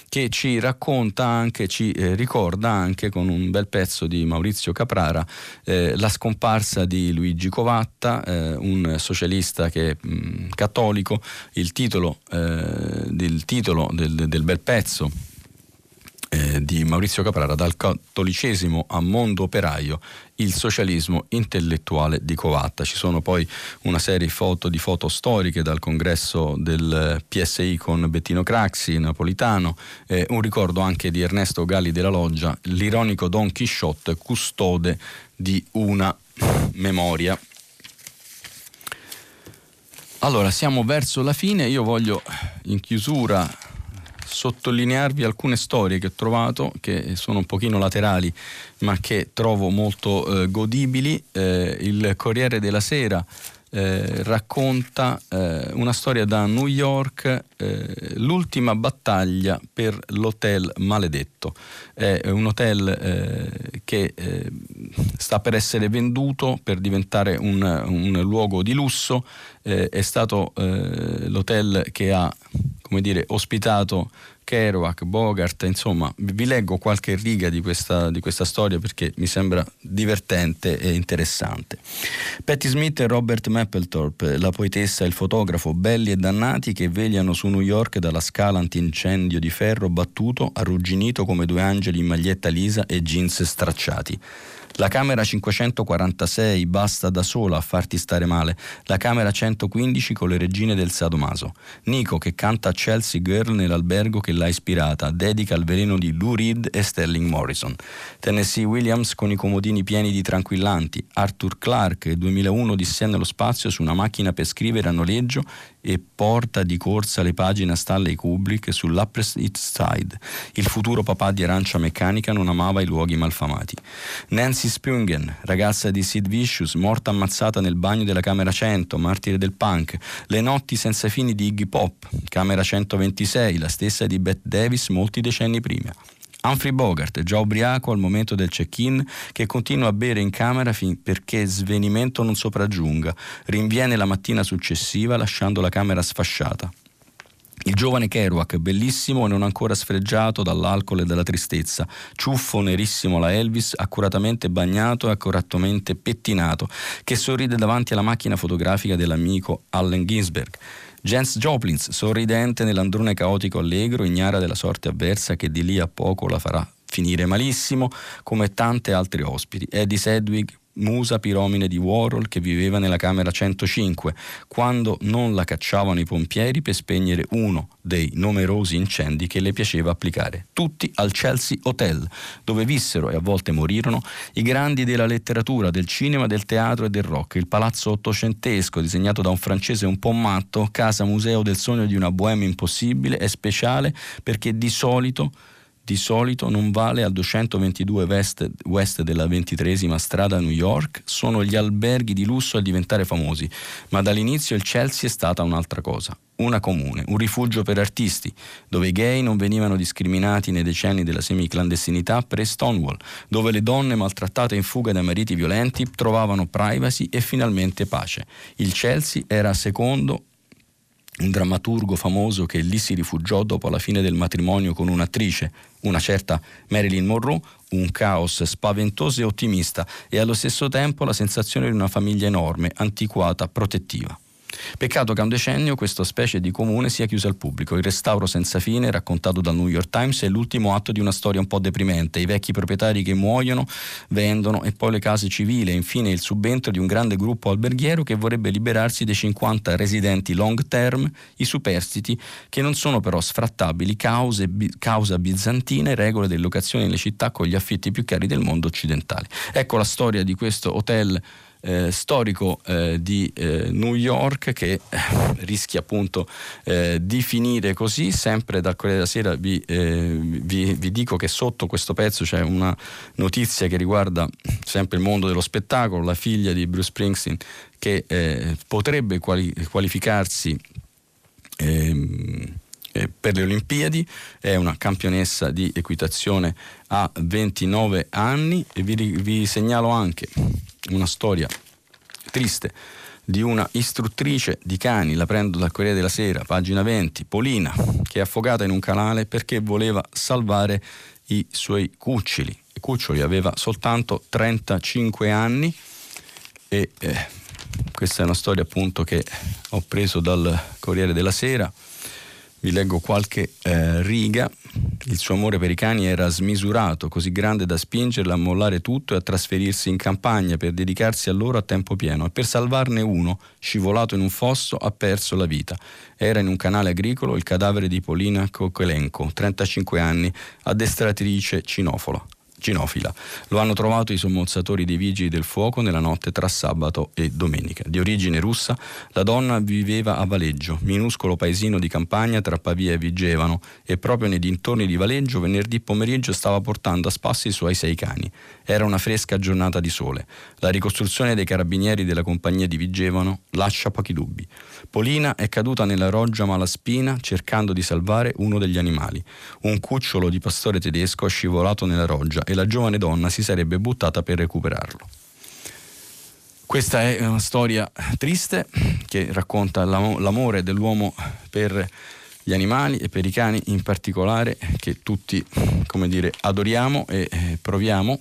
che ci racconta anche, ci eh, ricorda anche con un bel pezzo di Maurizio Caprara eh, la scomparsa di Luigi Covatta, eh, un socialista che, mh, mm, cattolico, il titolo, eh, del, titolo del, del bel pezzo eh, di Maurizio Caprara, dal cattolicesimo a mondo operaio, il socialismo intellettuale di Covatta. Ci sono poi una serie foto, di foto storiche dal congresso del PSI con Bettino Craxi, napolitano, eh, un ricordo anche di Ernesto Galli della Loggia, l'ironico Don Quixote, custode di una memoria. Allora, siamo verso la fine, io voglio in chiusura sottolinearvi alcune storie che ho trovato, che sono un pochino laterali, ma che trovo molto eh, godibili. Eh, il Corriere della Sera eh, racconta eh, una storia da New York, eh, l'ultima battaglia per l'hotel maledetto. È un hotel eh, che eh, sta per essere venduto per diventare un, un luogo di lusso, eh, è stato l'hotel che ha come dire, ospitato Kerouac, Bogart, insomma, vi leggo qualche riga di questa, di questa, storia perché mi sembra divertente e interessante. Patti Smith e Robert Mapplethorpe, la poetessa e il fotografo, belli e dannati che vegliano su New York dalla scala antincendio di ferro battuto, arrugginito come due angeli in maglietta lisa e jeans stracciati. La camera 546 basta da sola a farti stare male. La camera 115 con le regine del sadomaso. Nico che canta Chelsea Girl nell'albergo che l'ha ispirata, dedica al veleno di Lou Reed e Sterling Morrison. Tennessee Williams con i comodini pieni di tranquillanti. Arthur Clarke 2001 di sé nello spazio su una macchina per scrivere a noleggio e porta di corsa le pagine a Stanley Kubrick sull'Upper East Side. Il futuro papà di Arancia Meccanica non amava i luoghi malfamati. Nancy Spungen, ragazza di Sid Vicious, morta ammazzata nel bagno della Camera 100, martire del punk. Le notti senza fini di Iggy Pop, Camera 126, la stessa di Bette Davis molti decenni prima. Humphrey Bogart, già ubriaco al momento del check-in, che continua a bere in camera perché svenimento non sopraggiunga, rinviene la mattina successiva lasciando la camera sfasciata. Il giovane Kerouac, bellissimo e non ancora sfregiato dall'alcol e dalla tristezza, ciuffo nerissimo la Elvis, accuratamente bagnato e accuratamente pettinato, che sorride davanti alla macchina fotografica dell'amico Allen Ginsberg. Jens Joplin, sorridente nell'androne caotico allegro, ignara della sorte avversa che di lì a poco la farà finire malissimo, come tante altre ospiti. Eddie Sedgwick, musa piromine di Warhol che viveva nella camera 105, quando non la cacciavano i pompieri per spegnere uno dei numerosi incendi che le piaceva applicare. Tutti al Chelsea Hotel, dove vissero e a volte morirono i grandi della letteratura, del cinema, del teatro e del rock. Il palazzo ottocentesco, disegnato da un francese un po' matto, casa museo del sogno di una bohème impossibile, è speciale perché di solito di solito non vale al 222 west, west della ventitresima strada a New York, sono gli alberghi di lusso a diventare famosi, ma dall'inizio il Chelsea è stata un'altra cosa, una comune, un rifugio per artisti, dove i gay non venivano discriminati nei decenni della semiclandestinità pre-Stonewall, dove le donne maltrattate in fuga dai mariti violenti trovavano privacy e finalmente pace. Il Chelsea era secondo un drammaturgo famoso che lì si rifugiò dopo la fine del matrimonio con un'attrice, una certa Marilyn Monroe, un caos spaventoso e ottimista e allo stesso tempo la sensazione di una famiglia enorme, antiquata, protettiva. Peccato che a un decennio questa specie di comune sia chiusa al pubblico. Il restauro senza fine, raccontato dal New York Times, è l'ultimo atto di una storia un po' deprimente. I vecchi proprietari che muoiono, vendono e poi le case civili infine il subentro di un grande gruppo alberghiero che vorrebbe liberarsi dei 50 residenti long term, i superstiti, che non sono però sfrattabili cause, causa bizantina e regole delle locazioni nelle città con gli affitti più cari del mondo occidentale. Ecco la storia di questo hotel eh, storico eh, di eh, New York che eh, rischia appunto eh, di finire così. Sempre dal Corriere della Sera vi, eh, vi, vi, dico che sotto questo pezzo c'è una notizia che riguarda sempre il mondo dello spettacolo, la figlia di Bruce Springsteen che potrebbe quali- qualificarsi ehm, per le Olimpiadi, è una campionessa di equitazione a 29 anni e vi, vi segnalo anche una storia triste di una istruttrice di cani, la prendo dal Corriere della Sera, pagina 20, Polina, che è affogata in un canale perché voleva salvare i suoi cuccioli. I cuccioli aveva soltanto 35 anni e eh, questa è una storia appunto che ho preso dal Corriere della Sera vi leggo qualche eh, riga. Il suo amore per i cani era smisurato, così grande da spingerla a mollare tutto e a trasferirsi in campagna per dedicarsi a loro a tempo pieno. E per salvarne uno, scivolato in un fosso, ha perso la vita. Era in un canale agricolo il cadavere di Polina Kokelenko, 35 anni, addestratrice cinofola cinofila. Lo hanno trovato i sommozzatori dei vigili del fuoco nella notte tra sabato e domenica. Di origine russa, la donna viveva a Valeggio, minuscolo paesino di campagna tra Pavia e Vigevano, e proprio nei dintorni di Valeggio venerdì pomeriggio stava portando a spasso i suoi sei cani. Era una fresca giornata di sole. La ricostruzione dei carabinieri della compagnia di Vigevano lascia pochi dubbi. Polina è caduta nella roggia malaspina cercando di salvare uno degli animali. Un cucciolo di pastore tedesco è scivolato nella roggia e la giovane donna si sarebbe buttata per recuperarlo. Questa è una storia triste che racconta l'amore dell'uomo per gli animali e per i cani in particolare che tutti, come dire, adoriamo e eh, proviamo.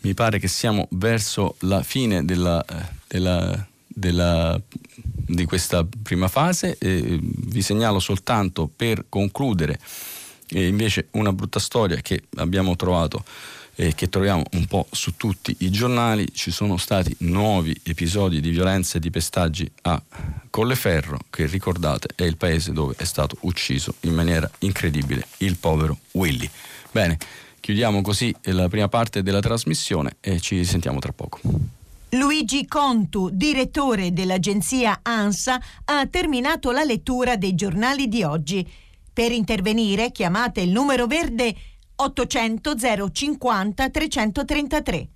Mi pare che siamo verso la fine della, eh, della, della, di questa prima fase. Eh, vi segnalo soltanto per concludere eh, invece una brutta storia che abbiamo trovato eh, che troviamo un po' su tutti i giornali. Ci sono stati nuovi episodi di violenza e di pestaggi a Colleferro, che ricordate è il paese dove è stato ucciso in maniera incredibile il povero Willy. Bene, chiudiamo così la prima parte della trasmissione e ci sentiamo tra poco.
Luigi Contu, direttore dell'agenzia ANSA, ha terminato la lettura dei giornali di oggi. Per intervenire chiamate il numero verde 800 050 333.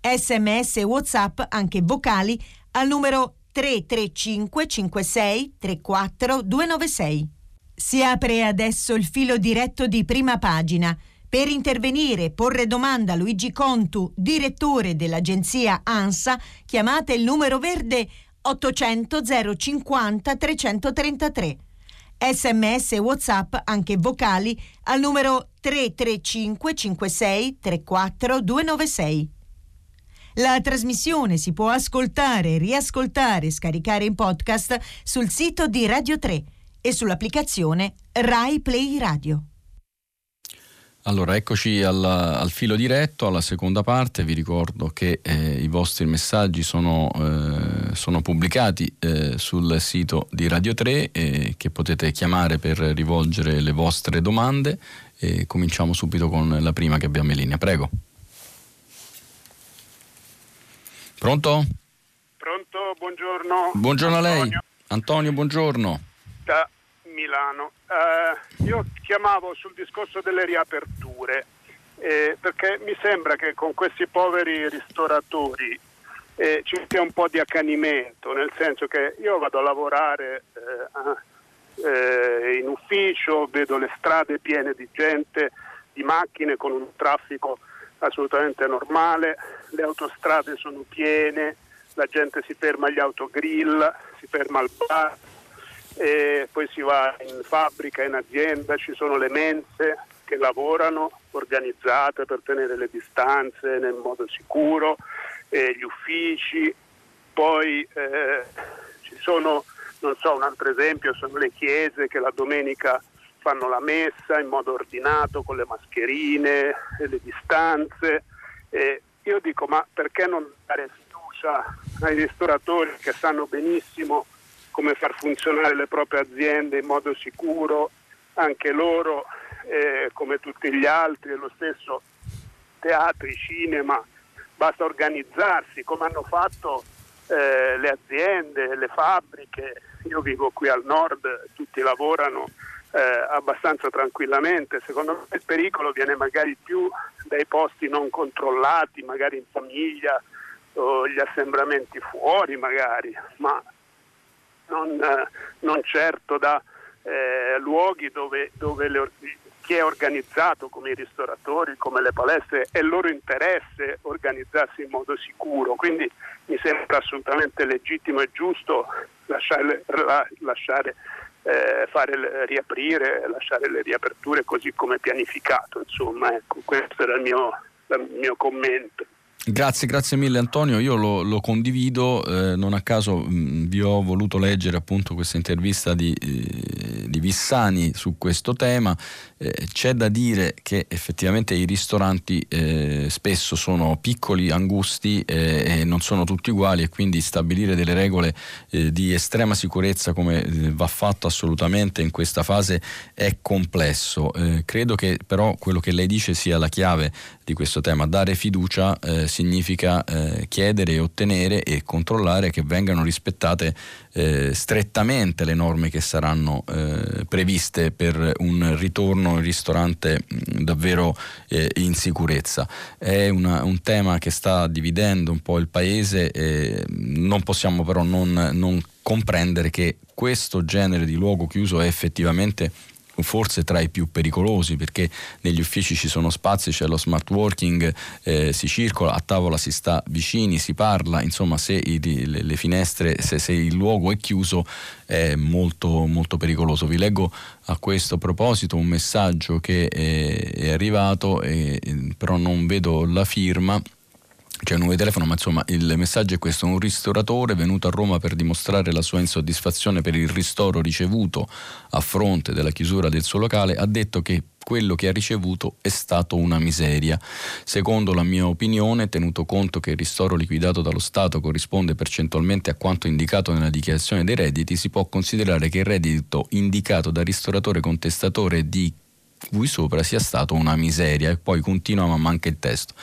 Sms e WhatsApp, anche vocali, al numero 335 56 34 296. Si apre adesso il filo diretto di prima pagina. Per intervenire e porre domanda a Luigi Contu, direttore dell'agenzia ANSA, chiamate il numero verde 800 050 333. Sms e WhatsApp, anche vocali, al numero 335 56 34 296. La trasmissione si può ascoltare, riascoltare e scaricare in podcast sul sito di Radio 3 e sull'applicazione Rai Play Radio.
Allora, eccoci al, al, filo diretto, alla seconda parte. Vi ricordo che eh, i vostri messaggi sono, eh, sono pubblicati eh, sul sito di Radio 3 e che potete chiamare per rivolgere le vostre domande. E cominciamo subito con la prima che abbiamo in linea. Prego. Pronto?
Pronto, buongiorno.
Buongiorno a lei. Antonio, buongiorno.
Da Milano. Uh, io chiamavo sul discorso delle riaperture eh, perché mi sembra che con questi poveri ristoratori eh, ci sia un po' di accanimento, nel senso che io vado a lavorare eh, eh, in ufficio, vedo le strade piene di gente, di macchine con un traffico assolutamente normale, le autostrade sono piene, la gente si ferma agli autogrill, si ferma al bar e poi si va in fabbrica, in azienda, ci sono le mense che lavorano organizzate per tenere le distanze nel modo sicuro, eh, gli uffici, poi eh, ci sono, non so, un altro esempio sono le chiese che la domenica fanno la messa in modo ordinato con le mascherine le distanze. E io dico ma perché non dare fiducia ai ristoratori che sanno benissimo come far funzionare le proprie aziende in modo sicuro, anche loro eh, come tutti gli altri, lo stesso teatri, cinema, basta organizzarsi come hanno fatto eh, le aziende, le fabbriche, io vivo qui al nord, tutti lavorano eh, abbastanza tranquillamente, secondo me il pericolo viene magari più dai posti non controllati, magari in famiglia o gli assembramenti fuori magari, ma non, eh, non certo da eh, luoghi dove, dove le, chi è organizzato come i ristoratori, come le palestre, è loro interesse organizzarsi in modo sicuro, quindi mi sembra assolutamente legittimo e giusto lasciare, lasciare eh, fare, riaprire, lasciare le riaperture così come pianificato, insomma, ecco, questo era il mio, il mio commento.
Grazie, grazie mille Antonio, io lo, lo condivido, eh, non a caso mh, vi ho voluto leggere appunto questa intervista di, eh, di Vissani su questo tema, eh, c'è da dire che effettivamente i ristoranti eh, spesso sono piccoli, angusti eh, e non sono tutti uguali e quindi stabilire delle regole eh, di estrema sicurezza come va fatto assolutamente in questa fase è complesso. credo che però quello che lei dice sia la chiave di questo tema, dare fiducia significa eh, chiedere ottenere e controllare che vengano rispettate eh, strettamente le norme che saranno eh, previste per un ritorno in ristorante mh, davvero eh, in sicurezza. È una, un tema che sta dividendo un po' il paese non possiamo però non, non comprendere che questo genere di luogo chiuso è effettivamente forse tra i più pericolosi perché negli uffici ci sono spazi, c'è lo smart working, eh, si circola, a tavola si sta vicini, si parla, insomma se i, le, le, finestre, se, se, il luogo è chiuso è molto, molto pericoloso. Vi leggo a questo proposito un messaggio che è, è arrivato, e, però non vedo la firma c'è un di telefono, ma insomma il messaggio è questo: un ristoratore venuto a Roma per dimostrare la sua insoddisfazione per il ristoro ricevuto a fronte della chiusura del suo locale ha detto che quello che ha ricevuto è stato una miseria. Secondo la mia opinione, tenuto conto che il ristoro liquidato dallo Stato corrisponde percentualmente a quanto indicato nella dichiarazione dei redditi, si può considerare che il reddito indicato dal ristoratore contestatore di cui sopra sia stato una miseria e poi continua ma manca il testo.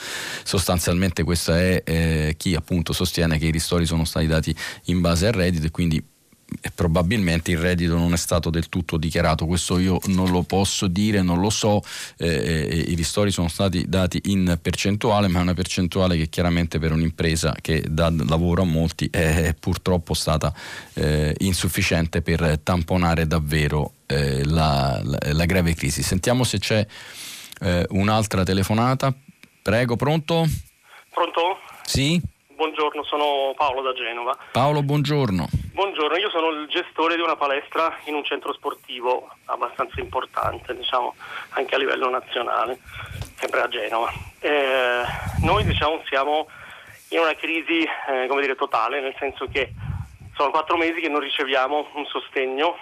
Sostanzialmente questo è eh, chi appunto sostiene che i ristori sono stati dati in base al reddito e quindi e probabilmente il reddito non è stato del tutto dichiarato, questo io non lo posso dire, non lo so, eh, eh, i ristori sono stati dati in percentuale, ma è una percentuale che chiaramente per un'impresa che dà lavoro a molti è purtroppo stata eh, insufficiente per tamponare davvero eh, la, la, la, grave crisi. Sentiamo se c'è eh, un'altra telefonata, prego, pronto?
Pronto?
Sì?
Buongiorno, sono Paolo da Genova.
Paolo, buongiorno.
Buongiorno, io sono il gestore di una palestra in un centro sportivo abbastanza importante, diciamo, anche a livello nazionale, sempre a Genova. Eh, noi diciamo, siamo in una crisi eh, come dire, totale, nel senso che sono quattro mesi che non riceviamo un sostegno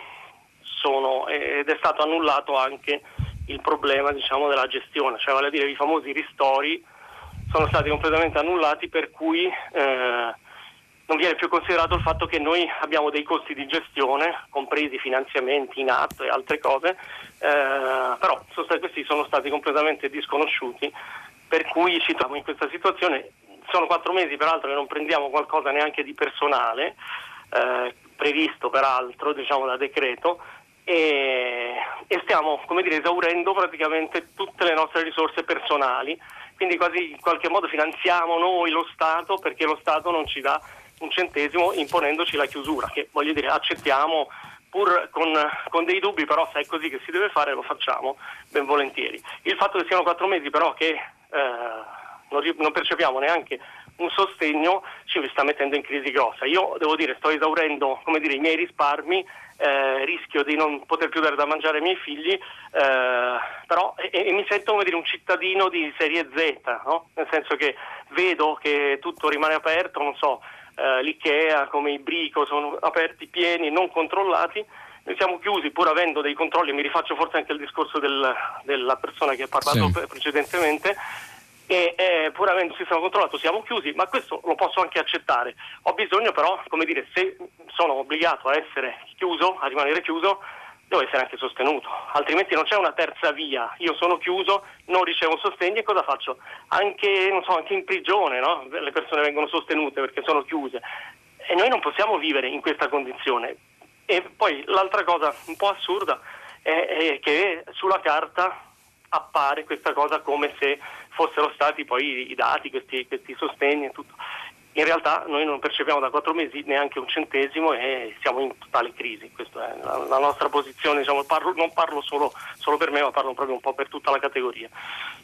sono, ed è stato annullato anche il problema diciamo, della gestione, cioè vale a dire i famosi ristori sono stati completamente annullati per cui eh, non viene più considerato il fatto che noi abbiamo dei costi di gestione, compresi finanziamenti in atto e altre cose, eh, però questi sono stati completamente disconosciuti, per cui ci troviamo in questa situazione. Sono quattro mesi peraltro che non prendiamo qualcosa neanche di personale, eh, previsto peraltro diciamo, da decreto, e, e stiamo dire, esaurendo praticamente tutte le nostre risorse personali, quindi quasi in qualche modo finanziamo noi lo Stato perché lo Stato non ci dà un centesimo imponendoci la chiusura, che voglio dire accettiamo pur con, con, dei dubbi, però se è così che si deve fare lo facciamo ben volentieri. Il fatto che siano quattro mesi però che eh, non, non, percepiamo neanche un sostegno ci sta mettendo in crisi grossa. Io devo dire sto esaurendo dire, i miei risparmi, eh, rischio di non poter più dare da mangiare ai miei figli, eh, però e, e mi sento dire, un cittadino di serie Z, no? nel senso che vedo che tutto rimane aperto, non so, eh, l'IKEA, come i Brico, sono aperti, pieni, non controllati. Noi siamo chiusi pur avendo dei controlli, mi rifaccio forse anche al discorso del, della persona che ha parlato sì. precedentemente, e eh, pur avendo il sistema controllato siamo chiusi, ma questo lo posso anche accettare. Ho bisogno però, come dire, se sono obbligato a essere chiuso, a rimanere chiuso, devo essere anche sostenuto, altrimenti non c'è una terza via. Io sono chiuso, non ricevo sostegno e cosa faccio? Anche, so, anche in prigione no? le persone vengono sostenute perché sono chiuse e noi non possiamo vivere in questa condizione. E poi l'altra cosa un po' assurda è, è che sulla carta appare questa cosa come se fossero stati poi i dati, questi, questi sostegni e tutto in realtà noi non percepiamo da quattro mesi neanche un centesimo e siamo in totale crisi, questa è la, la nostra posizione, diciamo, parlo, non parlo solo, solo, per me ma parlo proprio un po' per tutta la categoria.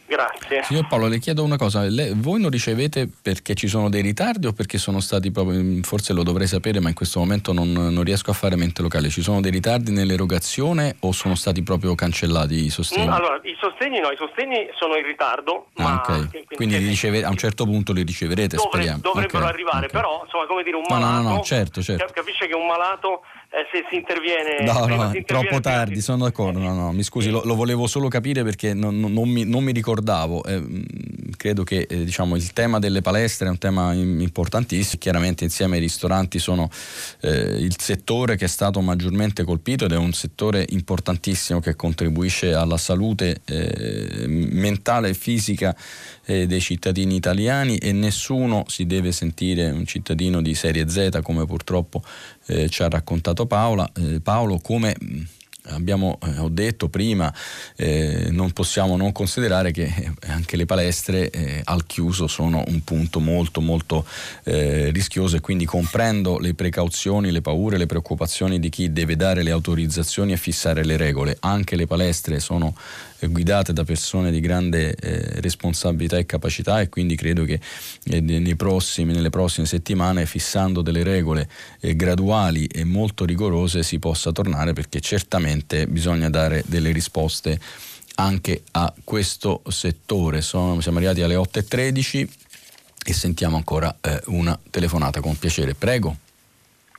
Grazie.
Signor Paolo, le chiedo una cosa, Le, voi non ricevete perché ci sono dei ritardi o perché sono stati proprio, forse lo dovrei sapere ma in questo momento non, non riesco a fare mente locale, ci sono dei ritardi nell'erogazione o sono stati proprio cancellati i sostegni?
Mm, allora, i sostegni no, i sostegni sono in ritardo, ah,
okay. quindi, quindi riceve, a un certo punto li riceverete,
dovre,
speriamo.
Dovrebbero okay, arrivare, okay. però insomma come dire un malato,
no, no, no, certo, certo.
capisce che un malato eh, se si interviene...
No, no, si troppo tardi, si... sono d'accordo, no, no, mi scusi, lo, lo volevo solo capire perché non, non, mi, non mi, ricordavo, eh, credo che eh, diciamo, il tema delle palestre è un tema importantissimo, chiaramente insieme ai ristoranti sono eh, il settore che è stato maggiormente colpito ed è un settore importantissimo che contribuisce alla salute eh, mentale e fisica eh, dei cittadini italiani e nessuno si deve sentire un cittadino di serie Z come purtroppo eh, ci ha raccontato Paola, eh, Paolo come abbiamo eh, ho detto prima, eh, non possiamo non considerare che eh, anche le palestre eh, al chiuso sono un punto molto molto eh, rischioso e quindi comprendo le precauzioni, le paure, le preoccupazioni di chi deve dare le autorizzazioni e fissare le regole. Anche le palestre sono guidate da persone di grande eh, responsabilità e capacità e quindi credo che eh, prossimi, nelle prossime settimane fissando delle regole eh, graduali e molto rigorose si possa tornare perché certamente bisogna dare delle risposte anche a questo settore. Sono, siamo arrivati alle 8.13 e sentiamo ancora eh, una telefonata con piacere. Prego.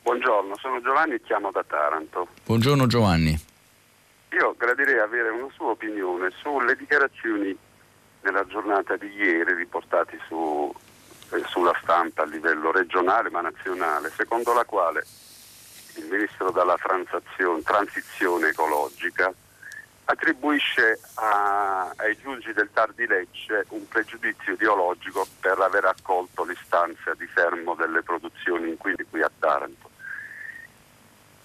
Buongiorno, sono Giovanni e chiamo da Taranto.
Buongiorno Giovanni.
Io gradirei avere una sua opinione sulle dichiarazioni nella giornata di ieri riportate su, eh, sulla stampa a livello regionale ma nazionale, secondo la quale il Ministro della Transizione Ecologica attribuisce a, ai giudici del TAR Lecce un pregiudizio ideologico per aver accolto l'istanza di fermo delle produzioni inquine qui a Taranto.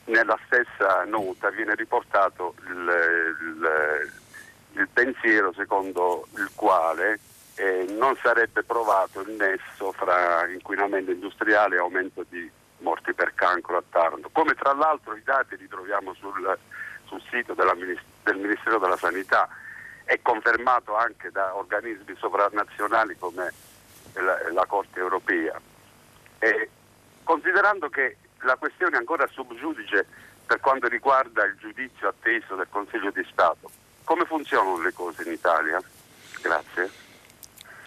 Nella stessa nota viene riportato il, il, il pensiero secondo il quale eh, non sarebbe provato il nesso fra inquinamento industriale e aumento di morti per cancro a Taranto, come tra l'altro i dati li troviamo sul, sul sito del Ministero della Sanità è confermato anche da organismi sovranazionali come la, la Corte europea. E considerando che la questione è ancora sub giudice per quanto riguarda il giudizio atteso del Consiglio di Stato, come funzionano le cose in Italia? Grazie.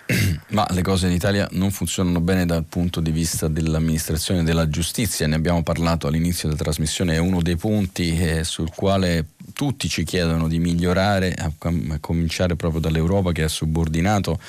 Ma le cose in Italia non funzionano bene dal punto di vista dell'amministrazione della giustizia, ne abbiamo parlato all'inizio della trasmissione, è uno dei punti eh, sul quale tutti ci chiedono di migliorare, a, a cominciare proprio dall'Europa che ha subordinato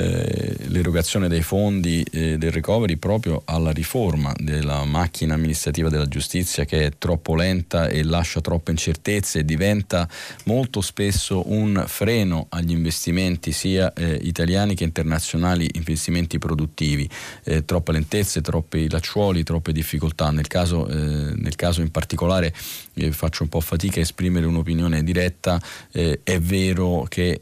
eh, l'erogazione dei fondi eh, del recovery proprio alla riforma della macchina amministrativa della giustizia che è troppo lenta e lascia troppe incertezze e diventa molto spesso un freno agli investimenti sia eh, italiani che internazionali, investimenti produttivi, eh, troppe lentezze, troppi lacciuoli, troppe difficoltà. Nel caso, eh, nel caso in particolare faccio un po' fatica a esprimere un'opinione diretta, è vero che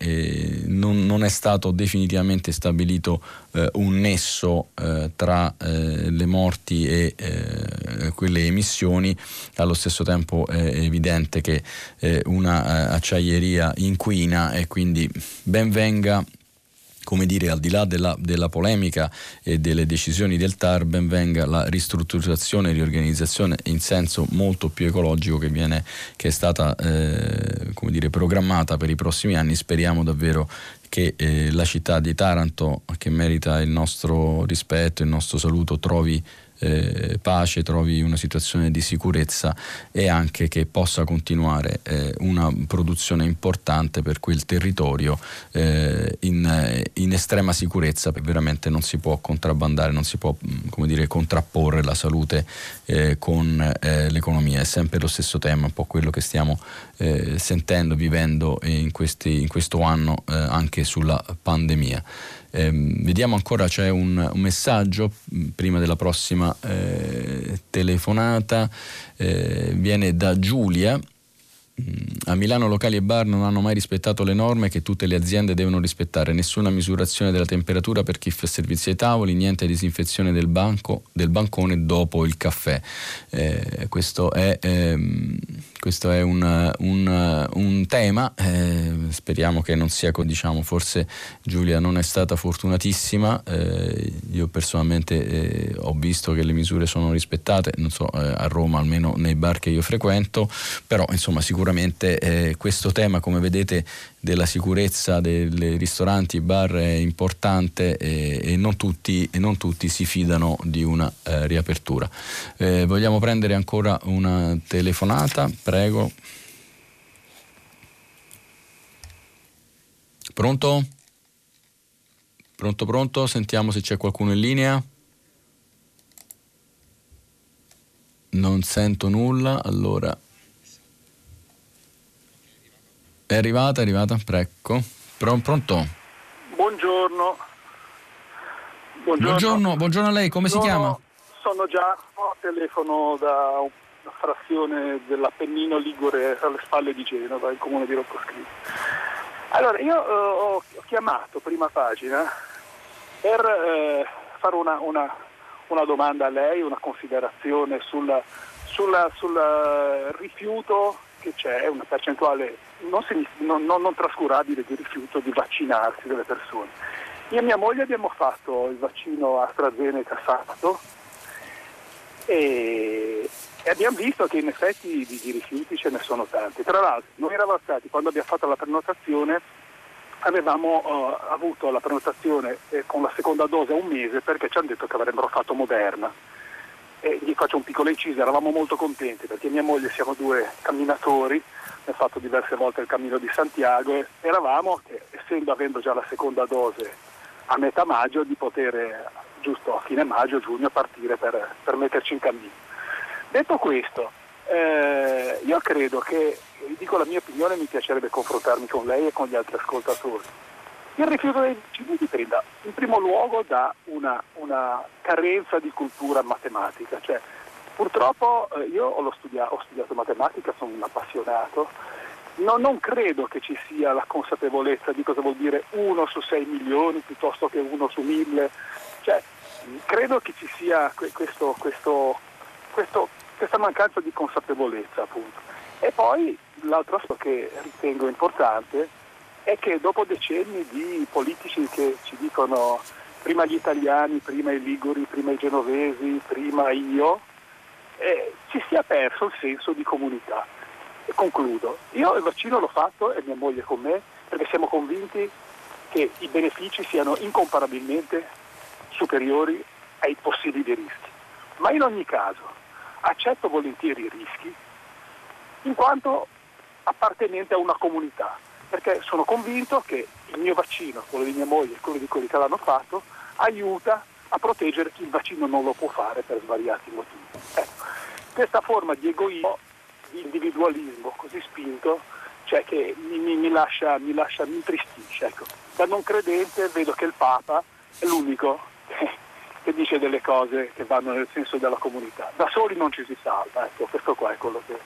non, non è stato definitivamente finalmente stabilito eh, un nesso eh, tra eh, le morti e eh, quelle emissioni, allo stesso tempo è evidente che eh, una acciaieria inquina e quindi ben venga come dire, al di là della, della, polemica e delle decisioni del TAR, ben venga la ristrutturazione e riorganizzazione in senso molto più ecologico che, viene, che è stata eh, dire, programmata per i prossimi anni. Speriamo davvero che eh, la città di Taranto, che merita il nostro rispetto, il nostro saluto, trovi eh, pace, trovi una situazione di sicurezza e anche che possa continuare eh, una produzione importante per quel territorio eh, in, in, estrema sicurezza, perché veramente non si può contrabbandare, non si può mm, dire, contrapporre la salute eh, con eh, l'economia. È sempre lo stesso tema, un po' quello che stiamo eh, sentendo, vivendo in, questi, in questo anno anche sulla pandemia. Eh, vediamo ancora, c'è un, un, messaggio mm, prima della prossima eh, telefonata, eh, viene da Giulia. Mm, a Milano locali e bar non hanno mai rispettato le norme che tutte le aziende devono rispettare, nessuna misurazione della temperatura per chi fa servizi ai tavoli, niente disinfezione del, banco, del bancone dopo il caffè. Eh, questo è ehm, questo è un, un, un tema, eh, speriamo che non sia, diciamo, forse Giulia non è stata fortunatissima, eh, io personalmente eh, ho visto che le misure sono rispettate, non so, eh, a Roma almeno nei bar che io frequento, però insomma sicuramente eh, questo tema come vedete della sicurezza dei ristoranti, bar è importante e, e, non, tutti, e non, tutti, si fidano di una eh, riapertura. vogliamo prendere ancora una telefonata? Prego. Pronto? Pronto, pronto? Sentiamo se c'è qualcuno in linea. Non sento nulla, allora... È arrivata, è arrivata, precco. pronto?
Buongiorno.
Buongiorno. Buongiorno, buongiorno a lei, come
sono,
si chiama?
Sono già, telefono da un frazione dell'Appennino Ligure alle spalle di Genova, il comune di Roccoscrivo. Allora, io eh, ho, chiamato prima pagina per eh, fare una, una, una, domanda a lei, una considerazione sul rifiuto che c'è, una percentuale non, non, non, trascurabile di rifiuto di vaccinarsi delle persone. Io e mia moglie abbiamo fatto il vaccino AstraZeneca sabato e, e abbiamo visto che in effetti di, di, rifiuti ce ne sono tanti. Tra l'altro noi eravamo stati, quando abbiamo fatto la prenotazione, avevamo uh, avuto la prenotazione eh, con la seconda dose a un mese perché ci hanno detto che avrebbero fatto Moderna. E gli faccio un piccolo inciso, eravamo molto contenti perché mia moglie siamo due camminatori, abbiamo fatto diverse volte il cammino di Santiago e eravamo, essendo avendo già la seconda dose a metà maggio, di poter giusto a fine maggio, giugno partire per, per metterci in cammino. Detto questo, eh, io credo che, dico la mia opinione, mi piacerebbe confrontarmi con lei e con gli altri ascoltatori. Il rifiuto dei vaccini dipenda in primo luogo da una, una carenza di cultura matematica. Cioè, purtroppo eh, io ho, studia- ho, studiato matematica, sono un appassionato, no, non credo che ci sia la consapevolezza di cosa vuol dire uno su 6 milioni piuttosto che uno su mille. Cioè, credo che ci sia questo, questo, questo questa mancanza di consapevolezza appunto. E poi l'altro aspetto che ritengo importante è che dopo decenni di politici che ci dicono prima gli italiani, prima i liguri, prima i genovesi, prima io, eh, ci sia perso il senso di comunità. E concludo, io il vaccino l'ho fatto e mia moglie con me perché siamo convinti che i benefici siano incomparabilmente superiori ai possibili rischi. Ma in ogni caso, accetto volentieri i rischi in quanto appartenente a una comunità, perché sono convinto che il mio vaccino, quello di mia moglie e quello di quelli che l'hanno fatto, aiuta a proteggere chi il vaccino non lo può fare per svariati motivi. Ecco, questa forma di egoismo, di individualismo così spinto, cioè che mi, mi, mi, lascia, mi lascia, mi intristisce. Ecco. Da non credente vedo che il Papa è l'unico che dice delle cose che vanno nel senso della comunità. Da soli non ci si salva, ecco, questo qua è quello che...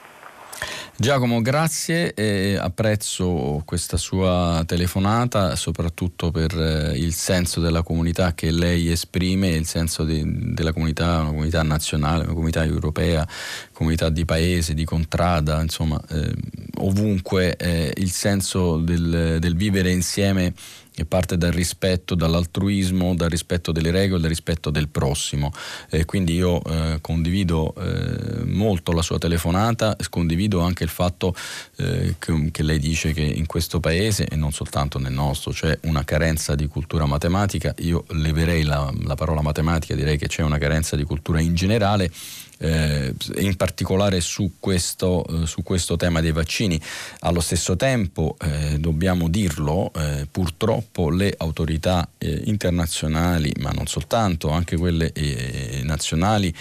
Giacomo, grazie e apprezzo questa sua telefonata, soprattutto per eh, il senso della comunità che lei esprime, il senso di, della comunità, una comunità nazionale, una comunità europea, comunità di paese, di contrada, insomma, eh, ovunque eh, il senso del, del vivere insieme che parte dal rispetto, dall'altruismo, dal rispetto delle regole, dal rispetto del prossimo. Eh, quindi io eh, condivido eh, molto la sua telefonata, condivido anche il fatto eh, che, che, lei dice che in questo paese, e non soltanto nel nostro, c'è una carenza di cultura matematica. Io leverei la, la parola matematica, direi che c'è una carenza di cultura in generale eh, in particolare su questo, eh, su questo, tema dei vaccini. Allo stesso tempo, eh, dobbiamo dirlo, eh, purtroppo le autorità eh, internazionali, ma non soltanto, anche quelle nazionali,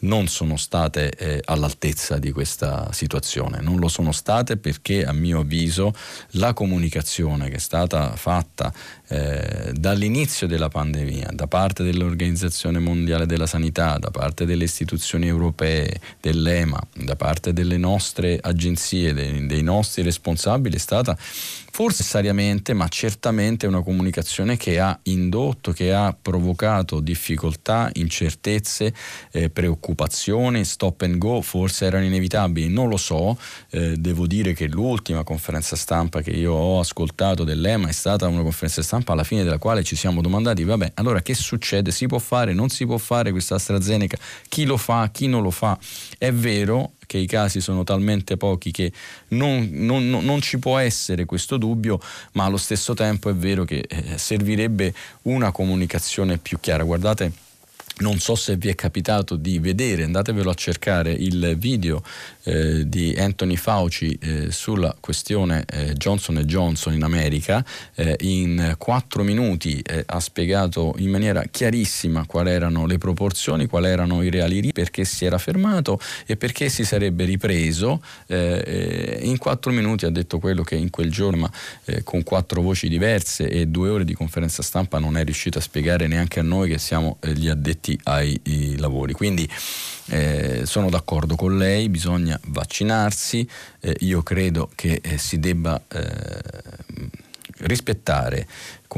non sono state eh, all'altezza di questa situazione. Non lo sono state perché a mio avviso la comunicazione che è stata fatta eh, dall'inizio della pandemia da parte dell'Organizzazione Mondiale della Sanità, da parte delle istituzioni europee, dell'EMA, da parte delle nostre agenzie, dei, dei nostri responsabili è stata forse necessariamente, ma certamente una comunicazione che ha indotto, che ha provocato difficoltà, incertezze, eh, preoccupazioni, stop and go, forse erano inevitabili, non lo so, eh, devo dire che l'ultima conferenza stampa che io ho ascoltato dell'EMA è stata una conferenza stampa alla fine della quale ci siamo domandati, vabbè, allora che succede? Si può fare, non si può fare questa AstraZeneca? Chi lo fa, chi non lo fa? È vero, che i casi sono talmente pochi che non, non, non, ci può essere questo dubbio, ma allo stesso tempo è vero che eh, servirebbe una comunicazione più chiara. Guardate non so se vi è capitato di vedere, andatevelo a cercare il video eh, di Anthony Fauci eh, sulla questione eh, Johnson Johnson in America. Eh, in quattro minuti eh, ha spiegato in maniera chiarissima quali erano le proporzioni, quali erano i reali rischi, perché si era fermato e perché si sarebbe ripreso. Eh, in quattro minuti ha detto quello che in quel giorno, ma con quattro voci diverse e due ore di conferenza stampa, non è riuscito a spiegare neanche a noi che siamo gli addetti addetti ai lavori. Quindi eh, sono d'accordo con lei, bisogna vaccinarsi, eh, io credo che eh, si debba eh, rispettare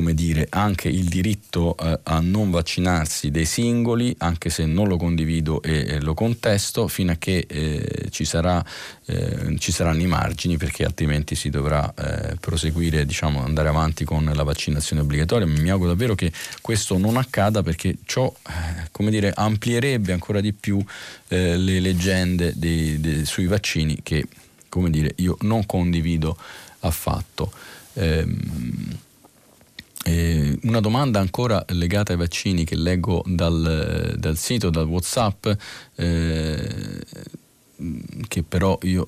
come dire, anche il diritto eh, a non vaccinarsi dei singoli, anche se non lo condivido e, e lo contesto, fino a che eh, ci, sarà, eh, ci, saranno i margini, perché altrimenti si dovrà eh, proseguire, diciamo, andare avanti con la vaccinazione obbligatoria. Mi auguro davvero che questo non accada perché ciò, eh, come dire, amplierebbe ancora di più eh, le leggende dei, dei, sui vaccini che, come dire, io non condivido affatto. Ehm, Eh, una domanda ancora legata ai vaccini che leggo dal, dal sito, dal Whatsapp, eh, che però io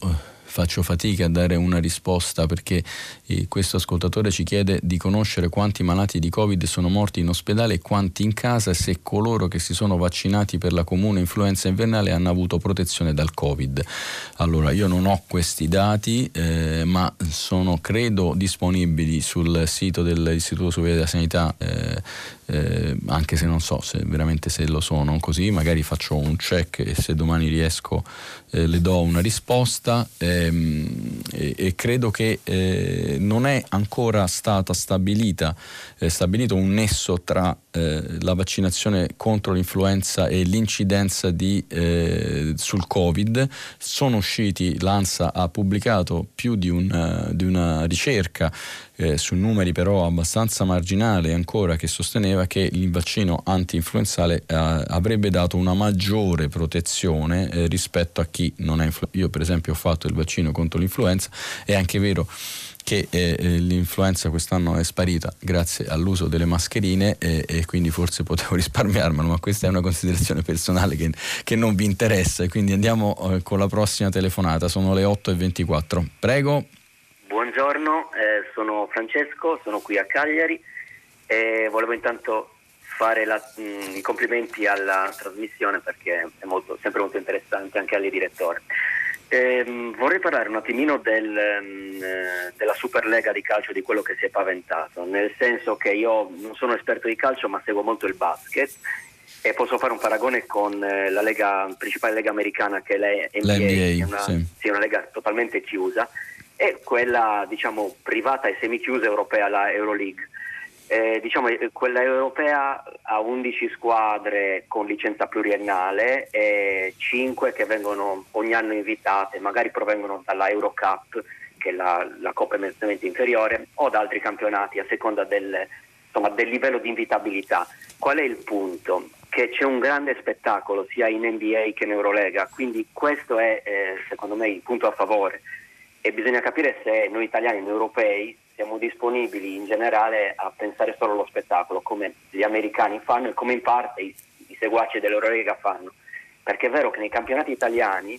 faccio fatica a dare una risposta perché eh, questo ascoltatore ci chiede di conoscere quanti malati di Covid sono morti in ospedale e quanti in casa e se coloro che si sono vaccinati per la comune influenza invernale hanno avuto protezione dal Covid. Allora, io non ho questi dati, eh, ma sono credo disponibili sul sito dell'Istituto Superiore della Sanità eh, eh, anche se non so se veramente se lo sono così, magari faccio un check e se domani riesco eh, le do una risposta. Ehm, e, e, credo che eh, non è ancora stata stabilita, eh, stabilito un nesso tra eh, la vaccinazione contro l'influenza e l'incidenza di, eh, sul Covid. Sono usciti, l'ANSA ha pubblicato più di, un, di una ricerca eh, su numeri però abbastanza marginali ancora che sosteneva che il vaccino anti-influenzale eh, avrebbe dato una maggiore protezione eh, rispetto a chi non è influenza. Io per esempio ho fatto il vaccino contro l'influenza, è anche vero che eh, eh, l'influenza quest'anno è sparita grazie all'uso delle mascherine e, e, quindi forse potevo risparmiarmelo, ma questa è una considerazione personale che, che non vi interessa. Quindi andiamo eh, con la prossima telefonata, sono le 8.24. Prego.
Buongiorno, eh, sono Francesco, sono qui a Cagliari e volevo intanto fare la, mh, mm, i complimenti alla trasmissione perché è molto, sempre molto interessante anche alle direttore. Eh, vorrei parlare un attimino del, mh, mm, eh, della Superlega di calcio, di quello che si è paventato, nel senso che io non sono esperto di calcio ma seguo molto il basket e posso fare un paragone con eh, la lega, principale lega americana che è la NBA,
NBA
una,
sì.
Sì, una lega totalmente chiusa e quella diciamo, privata e semichiusa europea, la Euroleague. Eh, diciamo, eh, quella europea ha 11 squadre con licenza pluriennale e 5 che vengono ogni anno invitate, magari provengono dalla Eurocup, che è la, la Coppa immensamente inferiore, o da altri campionati a seconda del, insomma, del livello di invitabilità. Qual è il punto? Che c'è un grande spettacolo sia in NBA che in Eurolega, quindi questo è eh, secondo me il punto a favore e bisogna capire se noi italiani e europei siamo disponibili in generale a pensare solo allo spettacolo come gli americani fanno e come in parte i, i seguaci dell'Eurolega fanno. Perché è vero che nei campionati italiani,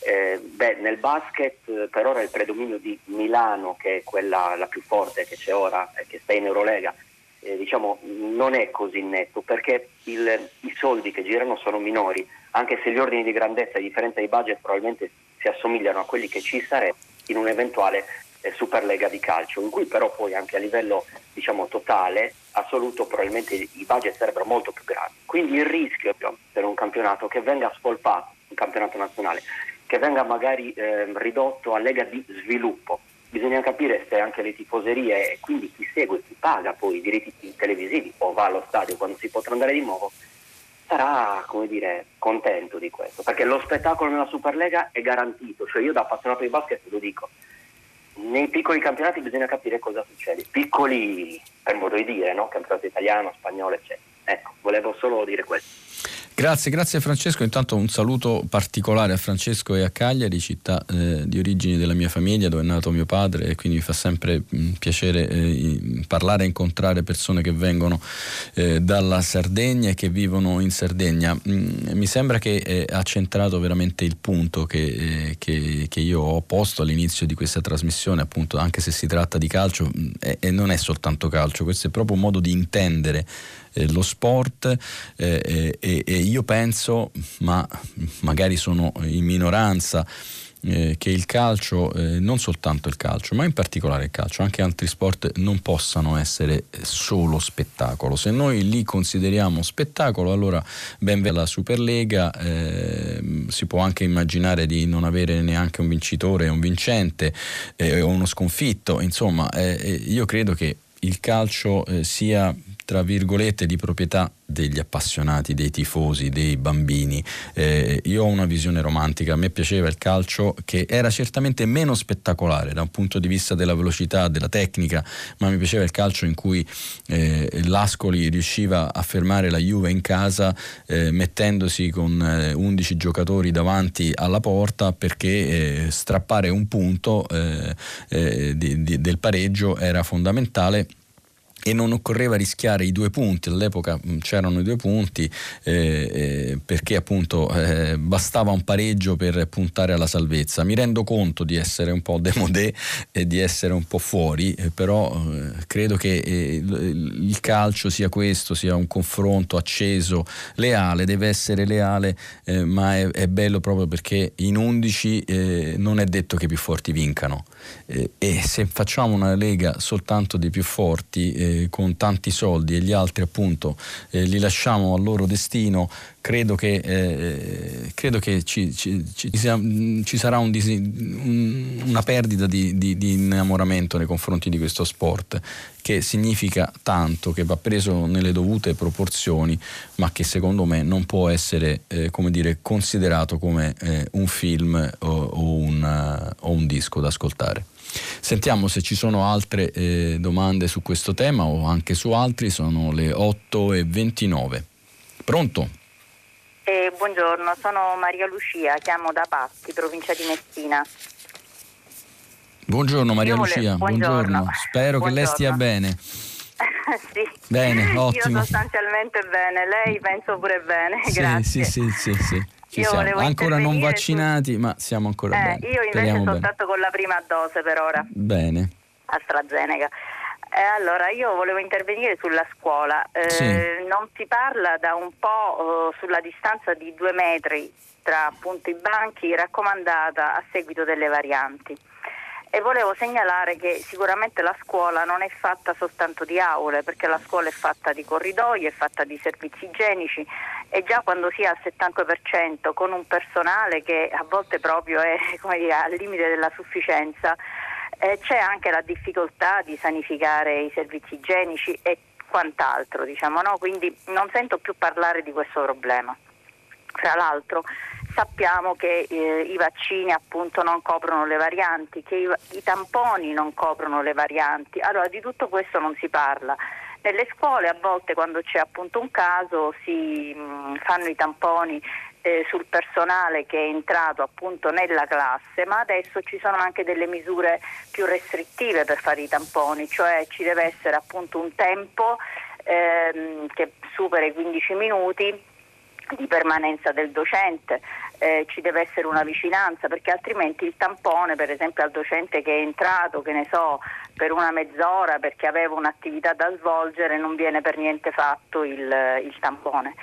eh, beh, nel basket per ora il predominio di Milano, che è quella la più forte che c'è ora e che sta in Eurolega, eh, diciamo, non è così netto perché il, i soldi che girano sono minori, anche se gli ordini di grandezza, a differenza di budget, probabilmente si assomigliano a quelli che ci sarebbero in un'eventuale eh, Superlega di calcio, in cui però poi anche a livello diciamo, totale, assoluto, probabilmente i budget sarebbero molto più grandi. Quindi il rischio per un campionato che venga spolpato, un campionato nazionale, che venga magari eh, ridotto a lega di sviluppo. Bisogna capire se anche le tifoserie e quindi chi segue, chi paga poi i diritti televisivi o va allo stadio quando si potrà andare di nuovo, sarà come dire, contento di questo, perché lo spettacolo nella Superlega è garantito, cioè io da appassionato di basket lo dico, nei piccoli campionati bisogna capire cosa succede, piccoli per modo di dire, no? campionato italiano, spagnolo, eccetera. Ecco, volevo solo dire questo.
Grazie, grazie Francesco. Intanto un saluto particolare a Francesco e a Cagliari, città eh, di origini della mia famiglia, dove è nato mio padre e quindi mi fa sempre mh, mm, piacere eh, parlare e incontrare persone che vengono eh, dalla Sardegna e che vivono in Sardegna. Mm, mi sembra che eh, ha centrato veramente il punto che, eh, che, che, io ho posto all'inizio di questa trasmissione, appunto, anche se si tratta di calcio, mh, mm, e non è soltanto calcio, questo è proprio un modo di intendere eh, lo sport eh, eh, e, e, io penso, ma magari sono in minoranza, eh, che il calcio, eh, non soltanto il calcio, ma in particolare il calcio, anche altri sport non possano essere solo spettacolo. Se noi li consideriamo spettacolo, allora ben la Superlega, eh, si può anche immaginare di non avere neanche un vincitore un vincente eh, o uno sconfitto, insomma, eh, io credo che il calcio sia tra virgolette di proprietà degli appassionati, dei tifosi, dei bambini. Eh, io ho una visione romantica, a me piaceva il calcio che era certamente meno spettacolare da un punto di vista della velocità, della tecnica, ma mi piaceva il calcio in cui eh, l'Ascoli riusciva a fermare la Juve in casa eh, mettendosi con 11 eh, giocatori davanti alla porta perché eh, strappare un punto eh, di, di, del pareggio era fondamentale e non occorreva rischiare i due punti, all'epoca c'erano i due punti eh, eh, perché appunto eh, bastava un pareggio per puntare alla salvezza. Mi rendo conto di essere un po' demodé e di essere un po' fuori, eh, però eh, credo che eh, il calcio sia questo, sia un confronto acceso, leale, deve essere leale, ma è, è, bello proprio perché in 11 non è detto che i più forti vincano e se facciamo una lega soltanto dei più forti con tanti soldi e gli altri appunto eh, li lasciamo al loro destino, credo che, eh, credo che ci, ci, ci, ci, sarà un un, una perdita di, di, di, innamoramento nei confronti di questo sport, che significa tanto, che va preso nelle dovute proporzioni, ma che secondo me non può essere eh, come dire, considerato come eh, un film o, o, un, uh, o un disco da ascoltare. Sentiamo se ci sono altre eh, domande su questo tema o anche su altri, sono le 8 e 29. Pronto?
Eh, buongiorno, sono Maria Lucia, chiamo da Patti, provincia di Messina.
Buongiorno Maria vole... Lucia, buongiorno. buongiorno. Spero buongiorno. che lei stia bene.
sì.
Bene, ottimo.
Io sostanzialmente bene, lei penso pure bene, sì, grazie.
Sì, sì, sì, sì. Ci siamo. Ancora non vaccinati, su... ma siamo ancora
eh,
bene.
Io invece
Speriamo
soltanto
bene.
con la prima dose per ora.
Bene.
AstraZeneca. Eh, allora, io volevo intervenire sulla scuola. Eh, sì. Non si parla da un po' eh, sulla distanza di due metri tra appunto i banchi raccomandata a seguito delle varianti e volevo segnalare che sicuramente la scuola non è fatta soltanto di aule, perché la scuola è fatta di corridoi, è fatta di servizi igienici e già quando si è al 70% con un personale che a volte proprio è dire, al limite della sufficienza, eh, c'è anche la difficoltà di sanificare i servizi igienici e quant'altro, diciamo, no? quindi non sento più parlare di questo problema. Tra l'altro sappiamo che eh, i vaccini appunto non coprono le varianti, che i, i, tamponi non coprono le varianti. Allora di tutto questo non si parla. Nelle scuole a volte quando c'è appunto un caso si mh, fanno i tamponi eh, sul personale che è entrato appunto nella classe, ma adesso ci sono anche delle misure più restrittive per fare i tamponi, cioè ci deve essere appunto un tempo ehm, che supera i 15 minuti di permanenza del docente, eh, ci deve essere una vicinanza perché altrimenti il tampone per esempio al docente che è entrato, che ne so, per una mezz'ora perché aveva un'attività da svolgere non viene per niente fatto il, il tampone.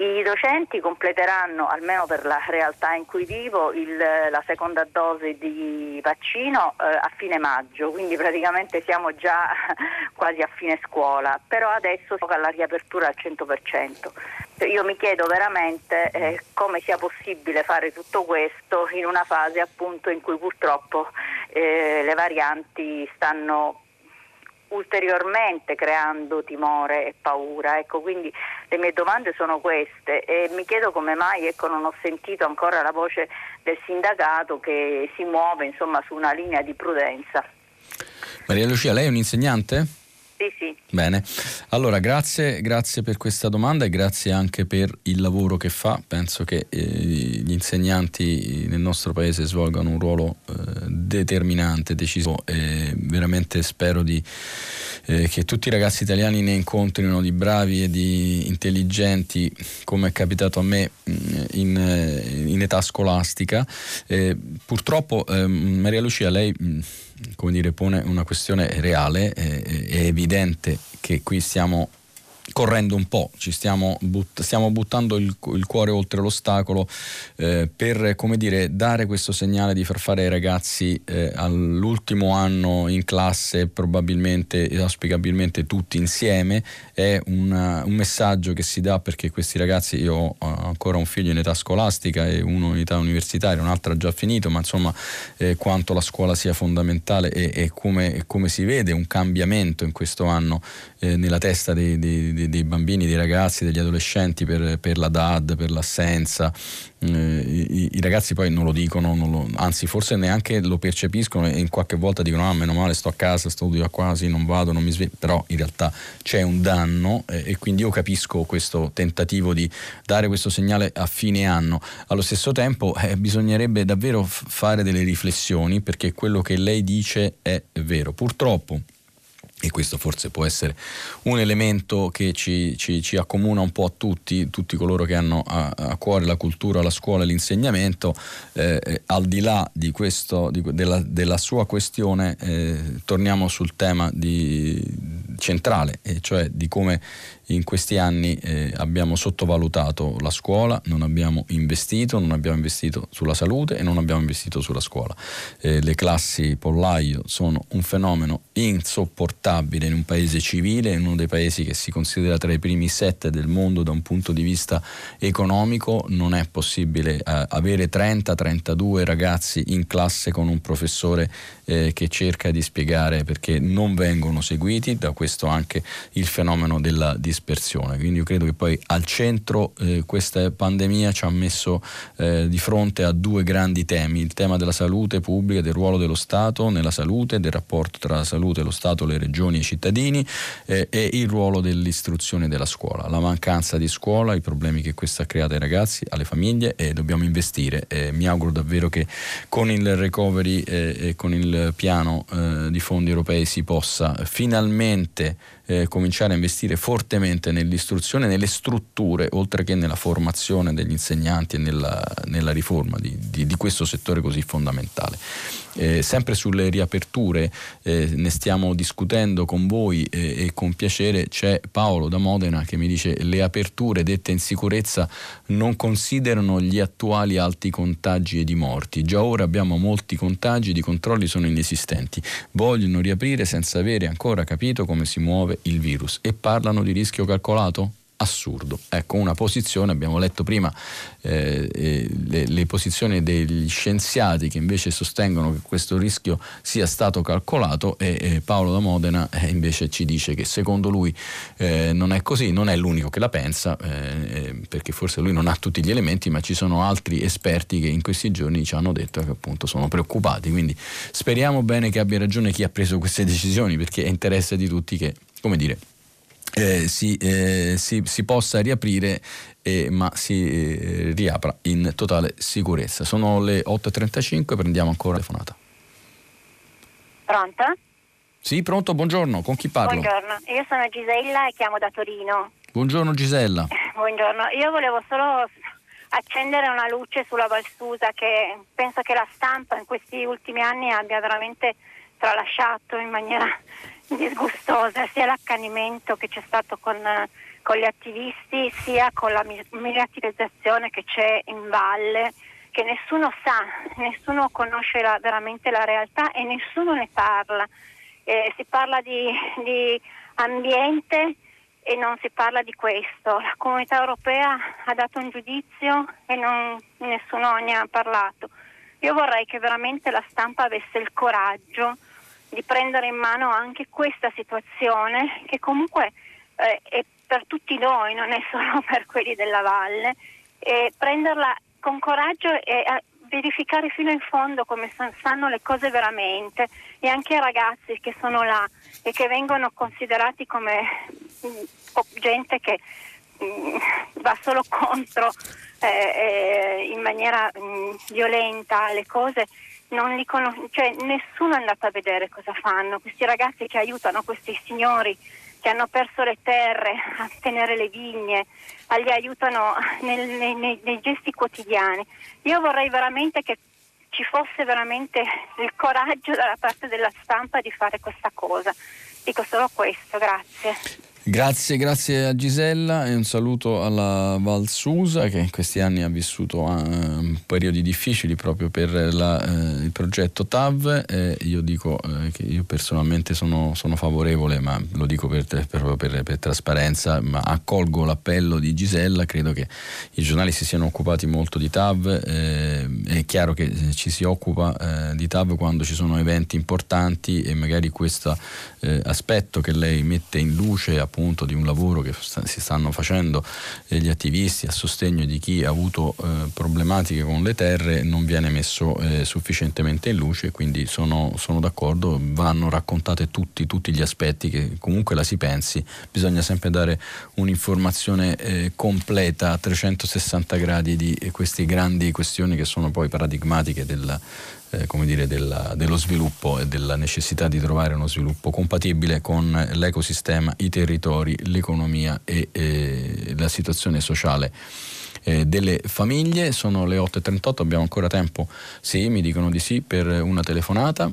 I docenti completeranno, almeno per la realtà in cui vivo, il, la seconda dose di vaccino eh, a fine maggio, quindi praticamente siamo già quasi a fine scuola, però adesso tocca la riapertura al 100%. Io mi chiedo veramente eh, come sia possibile fare tutto questo in una fase appunto in cui purtroppo eh, le varianti stanno ulteriormente creando timore e paura. Ecco, quindi le mie domande sono queste e mi chiedo come mai ecco, non ho sentito ancora la voce del sindacato che si muove insomma, su una linea di prudenza.
Maria Lucia, lei è un insegnante?
Sì, sì.
Bene, allora grazie, grazie, per questa domanda e grazie anche per il lavoro che fa. Penso che eh, gli insegnanti nel nostro paese svolgano un ruolo eh, determinante, deciso e veramente spero di, eh, che tutti i ragazzi italiani ne incontrino di bravi e di intelligenti come è capitato a me mm, in, eh, in età scolastica. Eh, purtroppo ehm, Maria Lucia, lei mm, come dire, pone una questione reale, è, è evidente che qui stiamo correndo un po', ci stiamo, but- stiamo buttando il, il, cuore oltre l'ostacolo eh, per come dire, dare questo segnale di far fare ai ragazzi eh, all'ultimo anno in classe, probabilmente e auspicabilmente tutti insieme, è una, un messaggio che si dà perché questi ragazzi, io ho ancora un figlio in età scolastica e uno in età universitaria, un altro ha già finito, ma insomma eh, quanto la scuola sia fondamentale e, e, come, e, come, si vede un cambiamento in questo anno eh, nella testa dei, dei dei, dei, bambini, dei ragazzi, degli adolescenti per, per la DAD, per l'assenza. Eh, i, i, ragazzi poi non lo dicono, non lo, anzi forse neanche lo percepiscono e in qualche volta dicono ah meno male sto a casa, studio quasi, non vado, non mi sveglio, però in realtà c'è un danno eh, e quindi io capisco questo tentativo di dare questo segnale a fine anno. Allo stesso tempo eh, bisognerebbe davvero f- fare delle riflessioni perché quello che lei dice è vero. Purtroppo e questo forse può essere un elemento che ci, ci, ci, accomuna un po' a tutti, tutti coloro che hanno a, a cuore la cultura, la scuola e l'insegnamento, eh, eh, al di là di questo, di, della, della, sua questione, eh, torniamo sul tema di, centrale, e cioè di come in questi anni eh, abbiamo sottovalutato la scuola, non abbiamo investito, non abbiamo investito sulla salute e non abbiamo investito sulla scuola. Eh, le classi pollaio sono un fenomeno insopportabile in un paese civile, in uno dei paesi che si considera tra i primi sette del mondo da un punto di vista economico, non è possibile eh, avere 30-32 ragazzi in classe con un professore eh, che cerca di spiegare perché non vengono seguiti, da questo anche il fenomeno della disabilità dispersione. Quindi io credo che poi al centro eh, questa pandemia ci ha messo eh, di fronte a due grandi temi, il tema della salute pubblica, del ruolo dello Stato nella salute, del rapporto tra la salute, lo Stato, le regioni e i cittadini eh, e il ruolo dell'istruzione della scuola, la mancanza di scuola, i problemi che questo ha creato ai ragazzi, alle famiglie e dobbiamo investire. mi auguro davvero che con il recovery eh, e con il piano eh, di fondi europei si possa finalmente eh, cominciare a investire fortemente nell'istruzione, nelle strutture, oltre che nella formazione degli insegnanti e nella, nella riforma di, di, di, questo settore così fondamentale. Eh, sempre sulle riaperture eh, ne stiamo discutendo con voi eh, e con piacere c'è Paolo da Modena che mi dice le aperture dette in sicurezza non considerano gli attuali alti contagi e di morti. Già ora abbiamo molti contagi, i controlli sono inesistenti. Vogliono riaprire senza avere ancora capito come si muove il virus e parlano di rischio calcolato? Assurdo. Ecco, una posizione, abbiamo letto prima eh, eh, le, le, posizioni degli scienziati che invece sostengono che questo rischio sia stato calcolato e eh, Paolo da Modena eh, invece ci dice che secondo lui eh, non è così, non è l'unico che la pensa, eh, perché forse lui non ha tutti gli elementi, ma ci sono altri esperti che in questi giorni ci hanno detto che appunto sono preoccupati, quindi speriamo bene che abbia ragione chi ha preso queste decisioni, perché è interesse di tutti che, come dire, eh, si, eh, si, si, possa riaprire eh, ma si eh, riapra in totale sicurezza. Sono le 8.35, prendiamo ancora la telefonata.
Pronto?
Sì, pronto, buongiorno, con chi parlo?
Buongiorno, io sono Gisella e chiamo da Torino.
Buongiorno Gisella.
Buongiorno, io volevo solo accendere una luce sulla Valsusa che penso che la stampa in questi ultimi anni abbia veramente tralasciato in maniera disgustosa, sia l'accanimento che c'è stato con, con gli attivisti, sia con la mediatizzazione che c'è in valle, che nessuno sa, nessuno conosce la, veramente la realtà e nessuno ne parla. Eh, si parla di, di ambiente e non si parla di questo. La comunità europea ha dato un giudizio e non, nessuno ne ha parlato. Io vorrei che veramente la stampa avesse il coraggio di prendere in mano anche questa situazione che comunque eh, è per tutti noi, non è solo per quelli della valle, e prenderla con coraggio e verificare fino in fondo come sanno le cose veramente. E anche ai ragazzi che sono là e che vengono considerati come mm, gente che mm, va solo contro eh, eh, in maniera mm, violenta le cose non li conos- cioè, nessuno è andato a vedere cosa fanno, questi ragazzi che aiutano questi signori che hanno perso le terre a tenere le vigne, li aiutano nel, nei, nei, nei gesti quotidiani. Io vorrei veramente che ci fosse veramente il coraggio dalla parte della stampa di fare questa cosa. Dico solo questo, grazie.
Grazie, grazie a Gisella e un saluto alla Val Susa che in questi anni ha vissuto uh, periodi difficili proprio per la, uh, il progetto TAV. Eh, io dico uh, che io personalmente sono, sono, favorevole, ma lo dico per, per, per, per, trasparenza, ma accolgo l'appello di Gisella, credo che i giornali si siano occupati molto di TAV, eh, è chiaro che ci si occupa di TAV quando ci sono eventi importanti e magari questo aspetto che lei mette in luce appunto appunto di un lavoro che si stanno facendo gli attivisti a sostegno di chi ha avuto eh, problematiche con le terre non viene messo eh, sufficientemente in luce, quindi sono, sono d'accordo, vanno raccontate tutti, tutti, gli aspetti che comunque la si pensi, bisogna sempre dare un'informazione eh, completa a 360 gradi di queste grandi questioni che sono poi paradigmatiche del, eh, come dire, della, dello sviluppo e della necessità di trovare uno sviluppo compatibile con l'ecosistema, i territori, l'economia e eh, la situazione sociale eh, delle famiglie. Sono le 8.38, abbiamo ancora tempo? Sì, mi dicono di sì per una telefonata.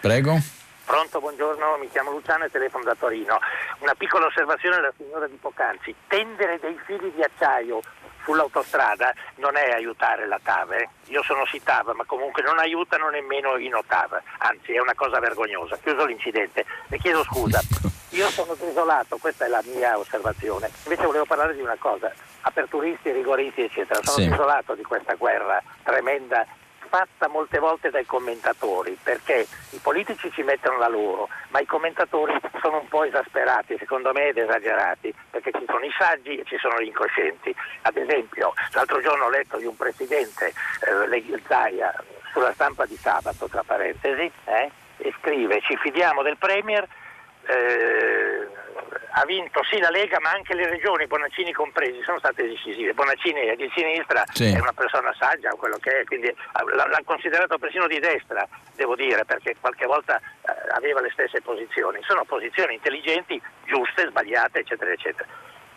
Prego.
Pronto, buongiorno, mi chiamo Luciano e telefono da Torino. Una piccola osservazione alla signora di Poc'anzi. Tendere dei fili di acciaio sull'autostrada non è aiutare la TAV, eh. io sono sì TAV, ma comunque non aiutano nemmeno i no TAV, anzi è una cosa vergognosa. Chiuso l'incidente, le chiedo scusa, io sono desolato, questa è la mia osservazione, invece volevo parlare di una cosa, aperturisti, rigoristi eccetera, sono sì. desolato di questa guerra tremenda fatta molte volte dai commentatori, perché i politici ci mettono la loro, ma i commentatori sono un po' esasperati, secondo me ed esagerati, perché ci sono i saggi e ci sono gli incoscienti. Ad esempio, l'altro giorno ho letto di un presidente, eh, Zaia, sulla stampa di sabato, tra parentesi, eh, e scrive ci fidiamo del Premier. Eh, ha vinto sì la Lega ma anche le regioni, Bonaccini compresi, sono state decisive. Bonaccini è di sinistra, sì. è una persona saggia, quello che è, quindi l'ha considerato persino di destra, devo dire, perché qualche volta eh, aveva le stesse posizioni. Sono posizioni intelligenti, giuste, sbagliate, eccetera, eccetera.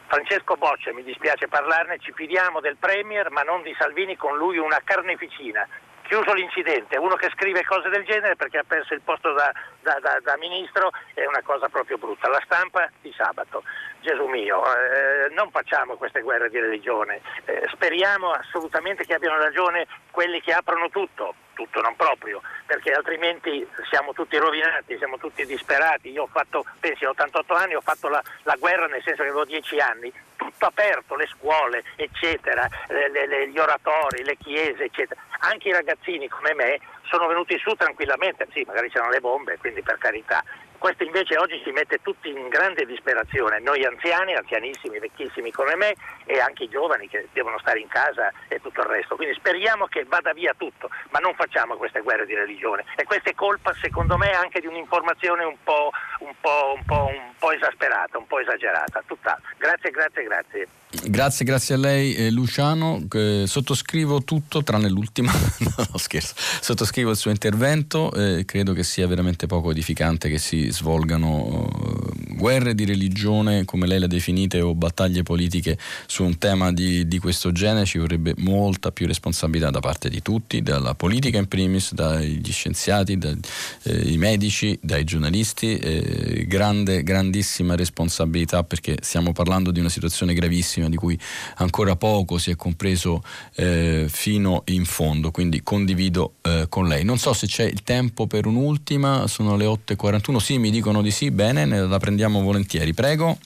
Francesco Boccia, mi dispiace parlarne, ci fidiamo del Premier ma non di Salvini, con lui una carneficina chiuso l'incidente, uno che scrive cose del genere perché ha perso il posto da, da, da, da ministro è una cosa proprio brutta. La stampa di sabato, Gesù mio, eh, non facciamo queste guerre di religione, eh, speriamo assolutamente che abbiano ragione quelli che aprono tutto, tutto non proprio, perché altrimenti siamo tutti rovinati, siamo tutti disperati. Io ho fatto, pensi, a 88 anni, ho fatto la, la guerra nel senso che avevo 10 anni, tutto aperto, le scuole, eccetera, le, le, gli oratori, le chiese, eccetera. Anche i ragazzini come me sono venuti su tranquillamente, sì, magari c'erano le bombe, quindi per carità, questo invece oggi ci mette tutti in grande disperazione, noi anziani, anzianissimi, vecchissimi come me e anche i giovani che devono stare in casa e tutto il resto. Quindi speriamo che vada via tutto, ma non facciamo queste guerre di religione. E questa è colpa secondo me anche di un'informazione un po', un po', un po', un po esasperata, un po' esagerata. Tutta. Grazie, grazie, grazie.
Grazie, grazie a lei eh, Luciano. Eh, sottoscrivo tutto tranne l'ultima, no, scherzo. Sottoscrivo il suo intervento, eh, credo che sia veramente poco edificante che si svolgano eh, guerre di religione, come lei le definite, o battaglie politiche su un tema di, di questo genere. Ci vorrebbe molta più responsabilità da parte di tutti, dalla politica in primis, dagli scienziati, dai eh, medici, dai giornalisti. Eh, grande, grandissima responsabilità perché stiamo parlando di una situazione gravissima gravissima di cui ancora poco si è compreso eh, fino in fondo, quindi condivido eh, con lei. Non so se c'è il tempo per un'ultima, sono le 8.41, sì mi dicono di sì, bene, la prendiamo volentieri, prego.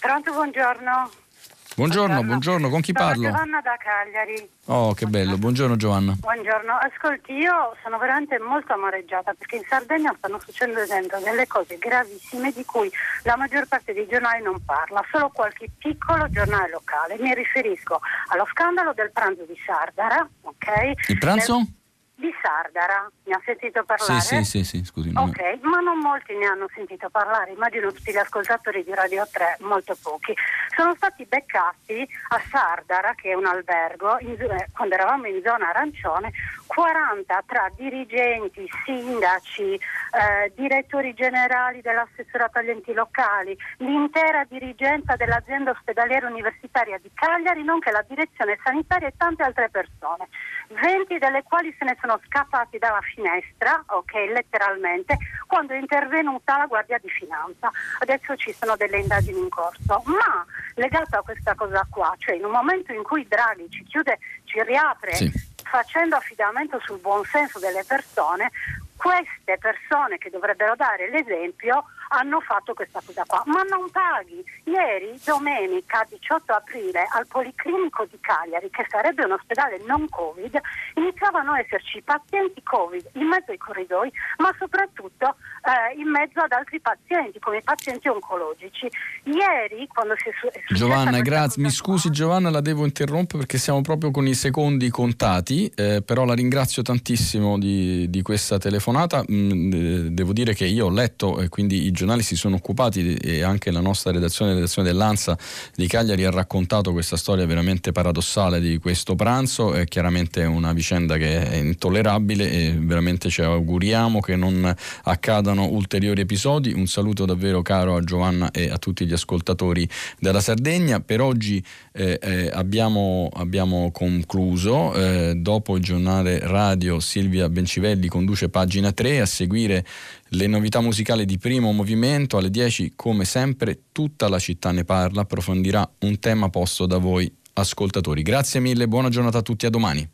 Pronto, buongiorno.
Buongiorno, buongiorno, con chi
sono
parlo?
Giovanna da Cagliari.
Oh, che bello, buongiorno Giovanna.
Buongiorno, ascolti, io sono veramente molto amareggiata perché in Sardegna stanno succedendo delle cose gravissime di cui la maggior parte dei giornali non parla, solo qualche piccolo giornale locale. Mi riferisco allo scandalo del pranzo di Sardara, ok?
Il pranzo? Del
di Sardara, mi ha sentito parlare?
Sì, sì, sì, sì scusi.
Ok, ma non molti ne hanno sentito parlare, immagino tutti gli ascoltatori di Radio 3, molto pochi. Sono stati beccati a Sardara, che è un albergo, in, eh, quando eravamo in zona arancione, 40 tra dirigenti, sindaci, eh, direttori generali dell'assessorato agli enti locali, l'intera dirigenza dell'azienda ospedaliera universitaria di Cagliari, nonché la direzione sanitaria e tante altre persone. 20 delle quali se ne sono scappati dalla finestra, ok, letteralmente, quando è intervenuta la Guardia di Finanza. Adesso ci sono delle indagini in corso, ma legato a questa cosa qua, cioè in un momento in cui Draghi ci chiude, ci riapre sì. facendo affidamento sul buonsenso delle persone, queste persone che dovrebbero dare l'esempio hanno fatto questa cosa qua, ma non paghi. Ieri, domenica 18 aprile, al Policlinico di Cagliari, che sarebbe un ospedale non Covid, iniziavano a esserci pazienti Covid in mezzo ai corridoi, ma soprattutto eh, in mezzo ad altri pazienti, come i pazienti oncologici. Ieri, quando si è, su- è
Giovanna, grazie. Mi scusi qua, Giovanna, la devo interrompere perché siamo proprio con i secondi contati, eh, però la ringrazio tantissimo di, di questa telefonata. Mm, eh, devo dire che io ho letto, e quindi i giornali si sono occupati e anche la nostra redazione, la redazione dell'ANSA di Cagliari ha raccontato questa storia veramente paradossale di questo pranzo, è chiaramente una vicenda che è intollerabile e veramente ci auguriamo che non accadano ulteriori episodi. Un saluto davvero caro a Giovanna e a tutti gli ascoltatori della Sardegna. Per oggi eh, eh, abbiamo, abbiamo, concluso, eh, dopo il giornale radio Silvia Bencivelli conduce pagina 3 a seguire le novità musicali di primo movimento alle 10 come sempre tutta la città ne parla, approfondirà un tema posto da voi ascoltatori. Grazie mille, buona giornata a tutti, a domani.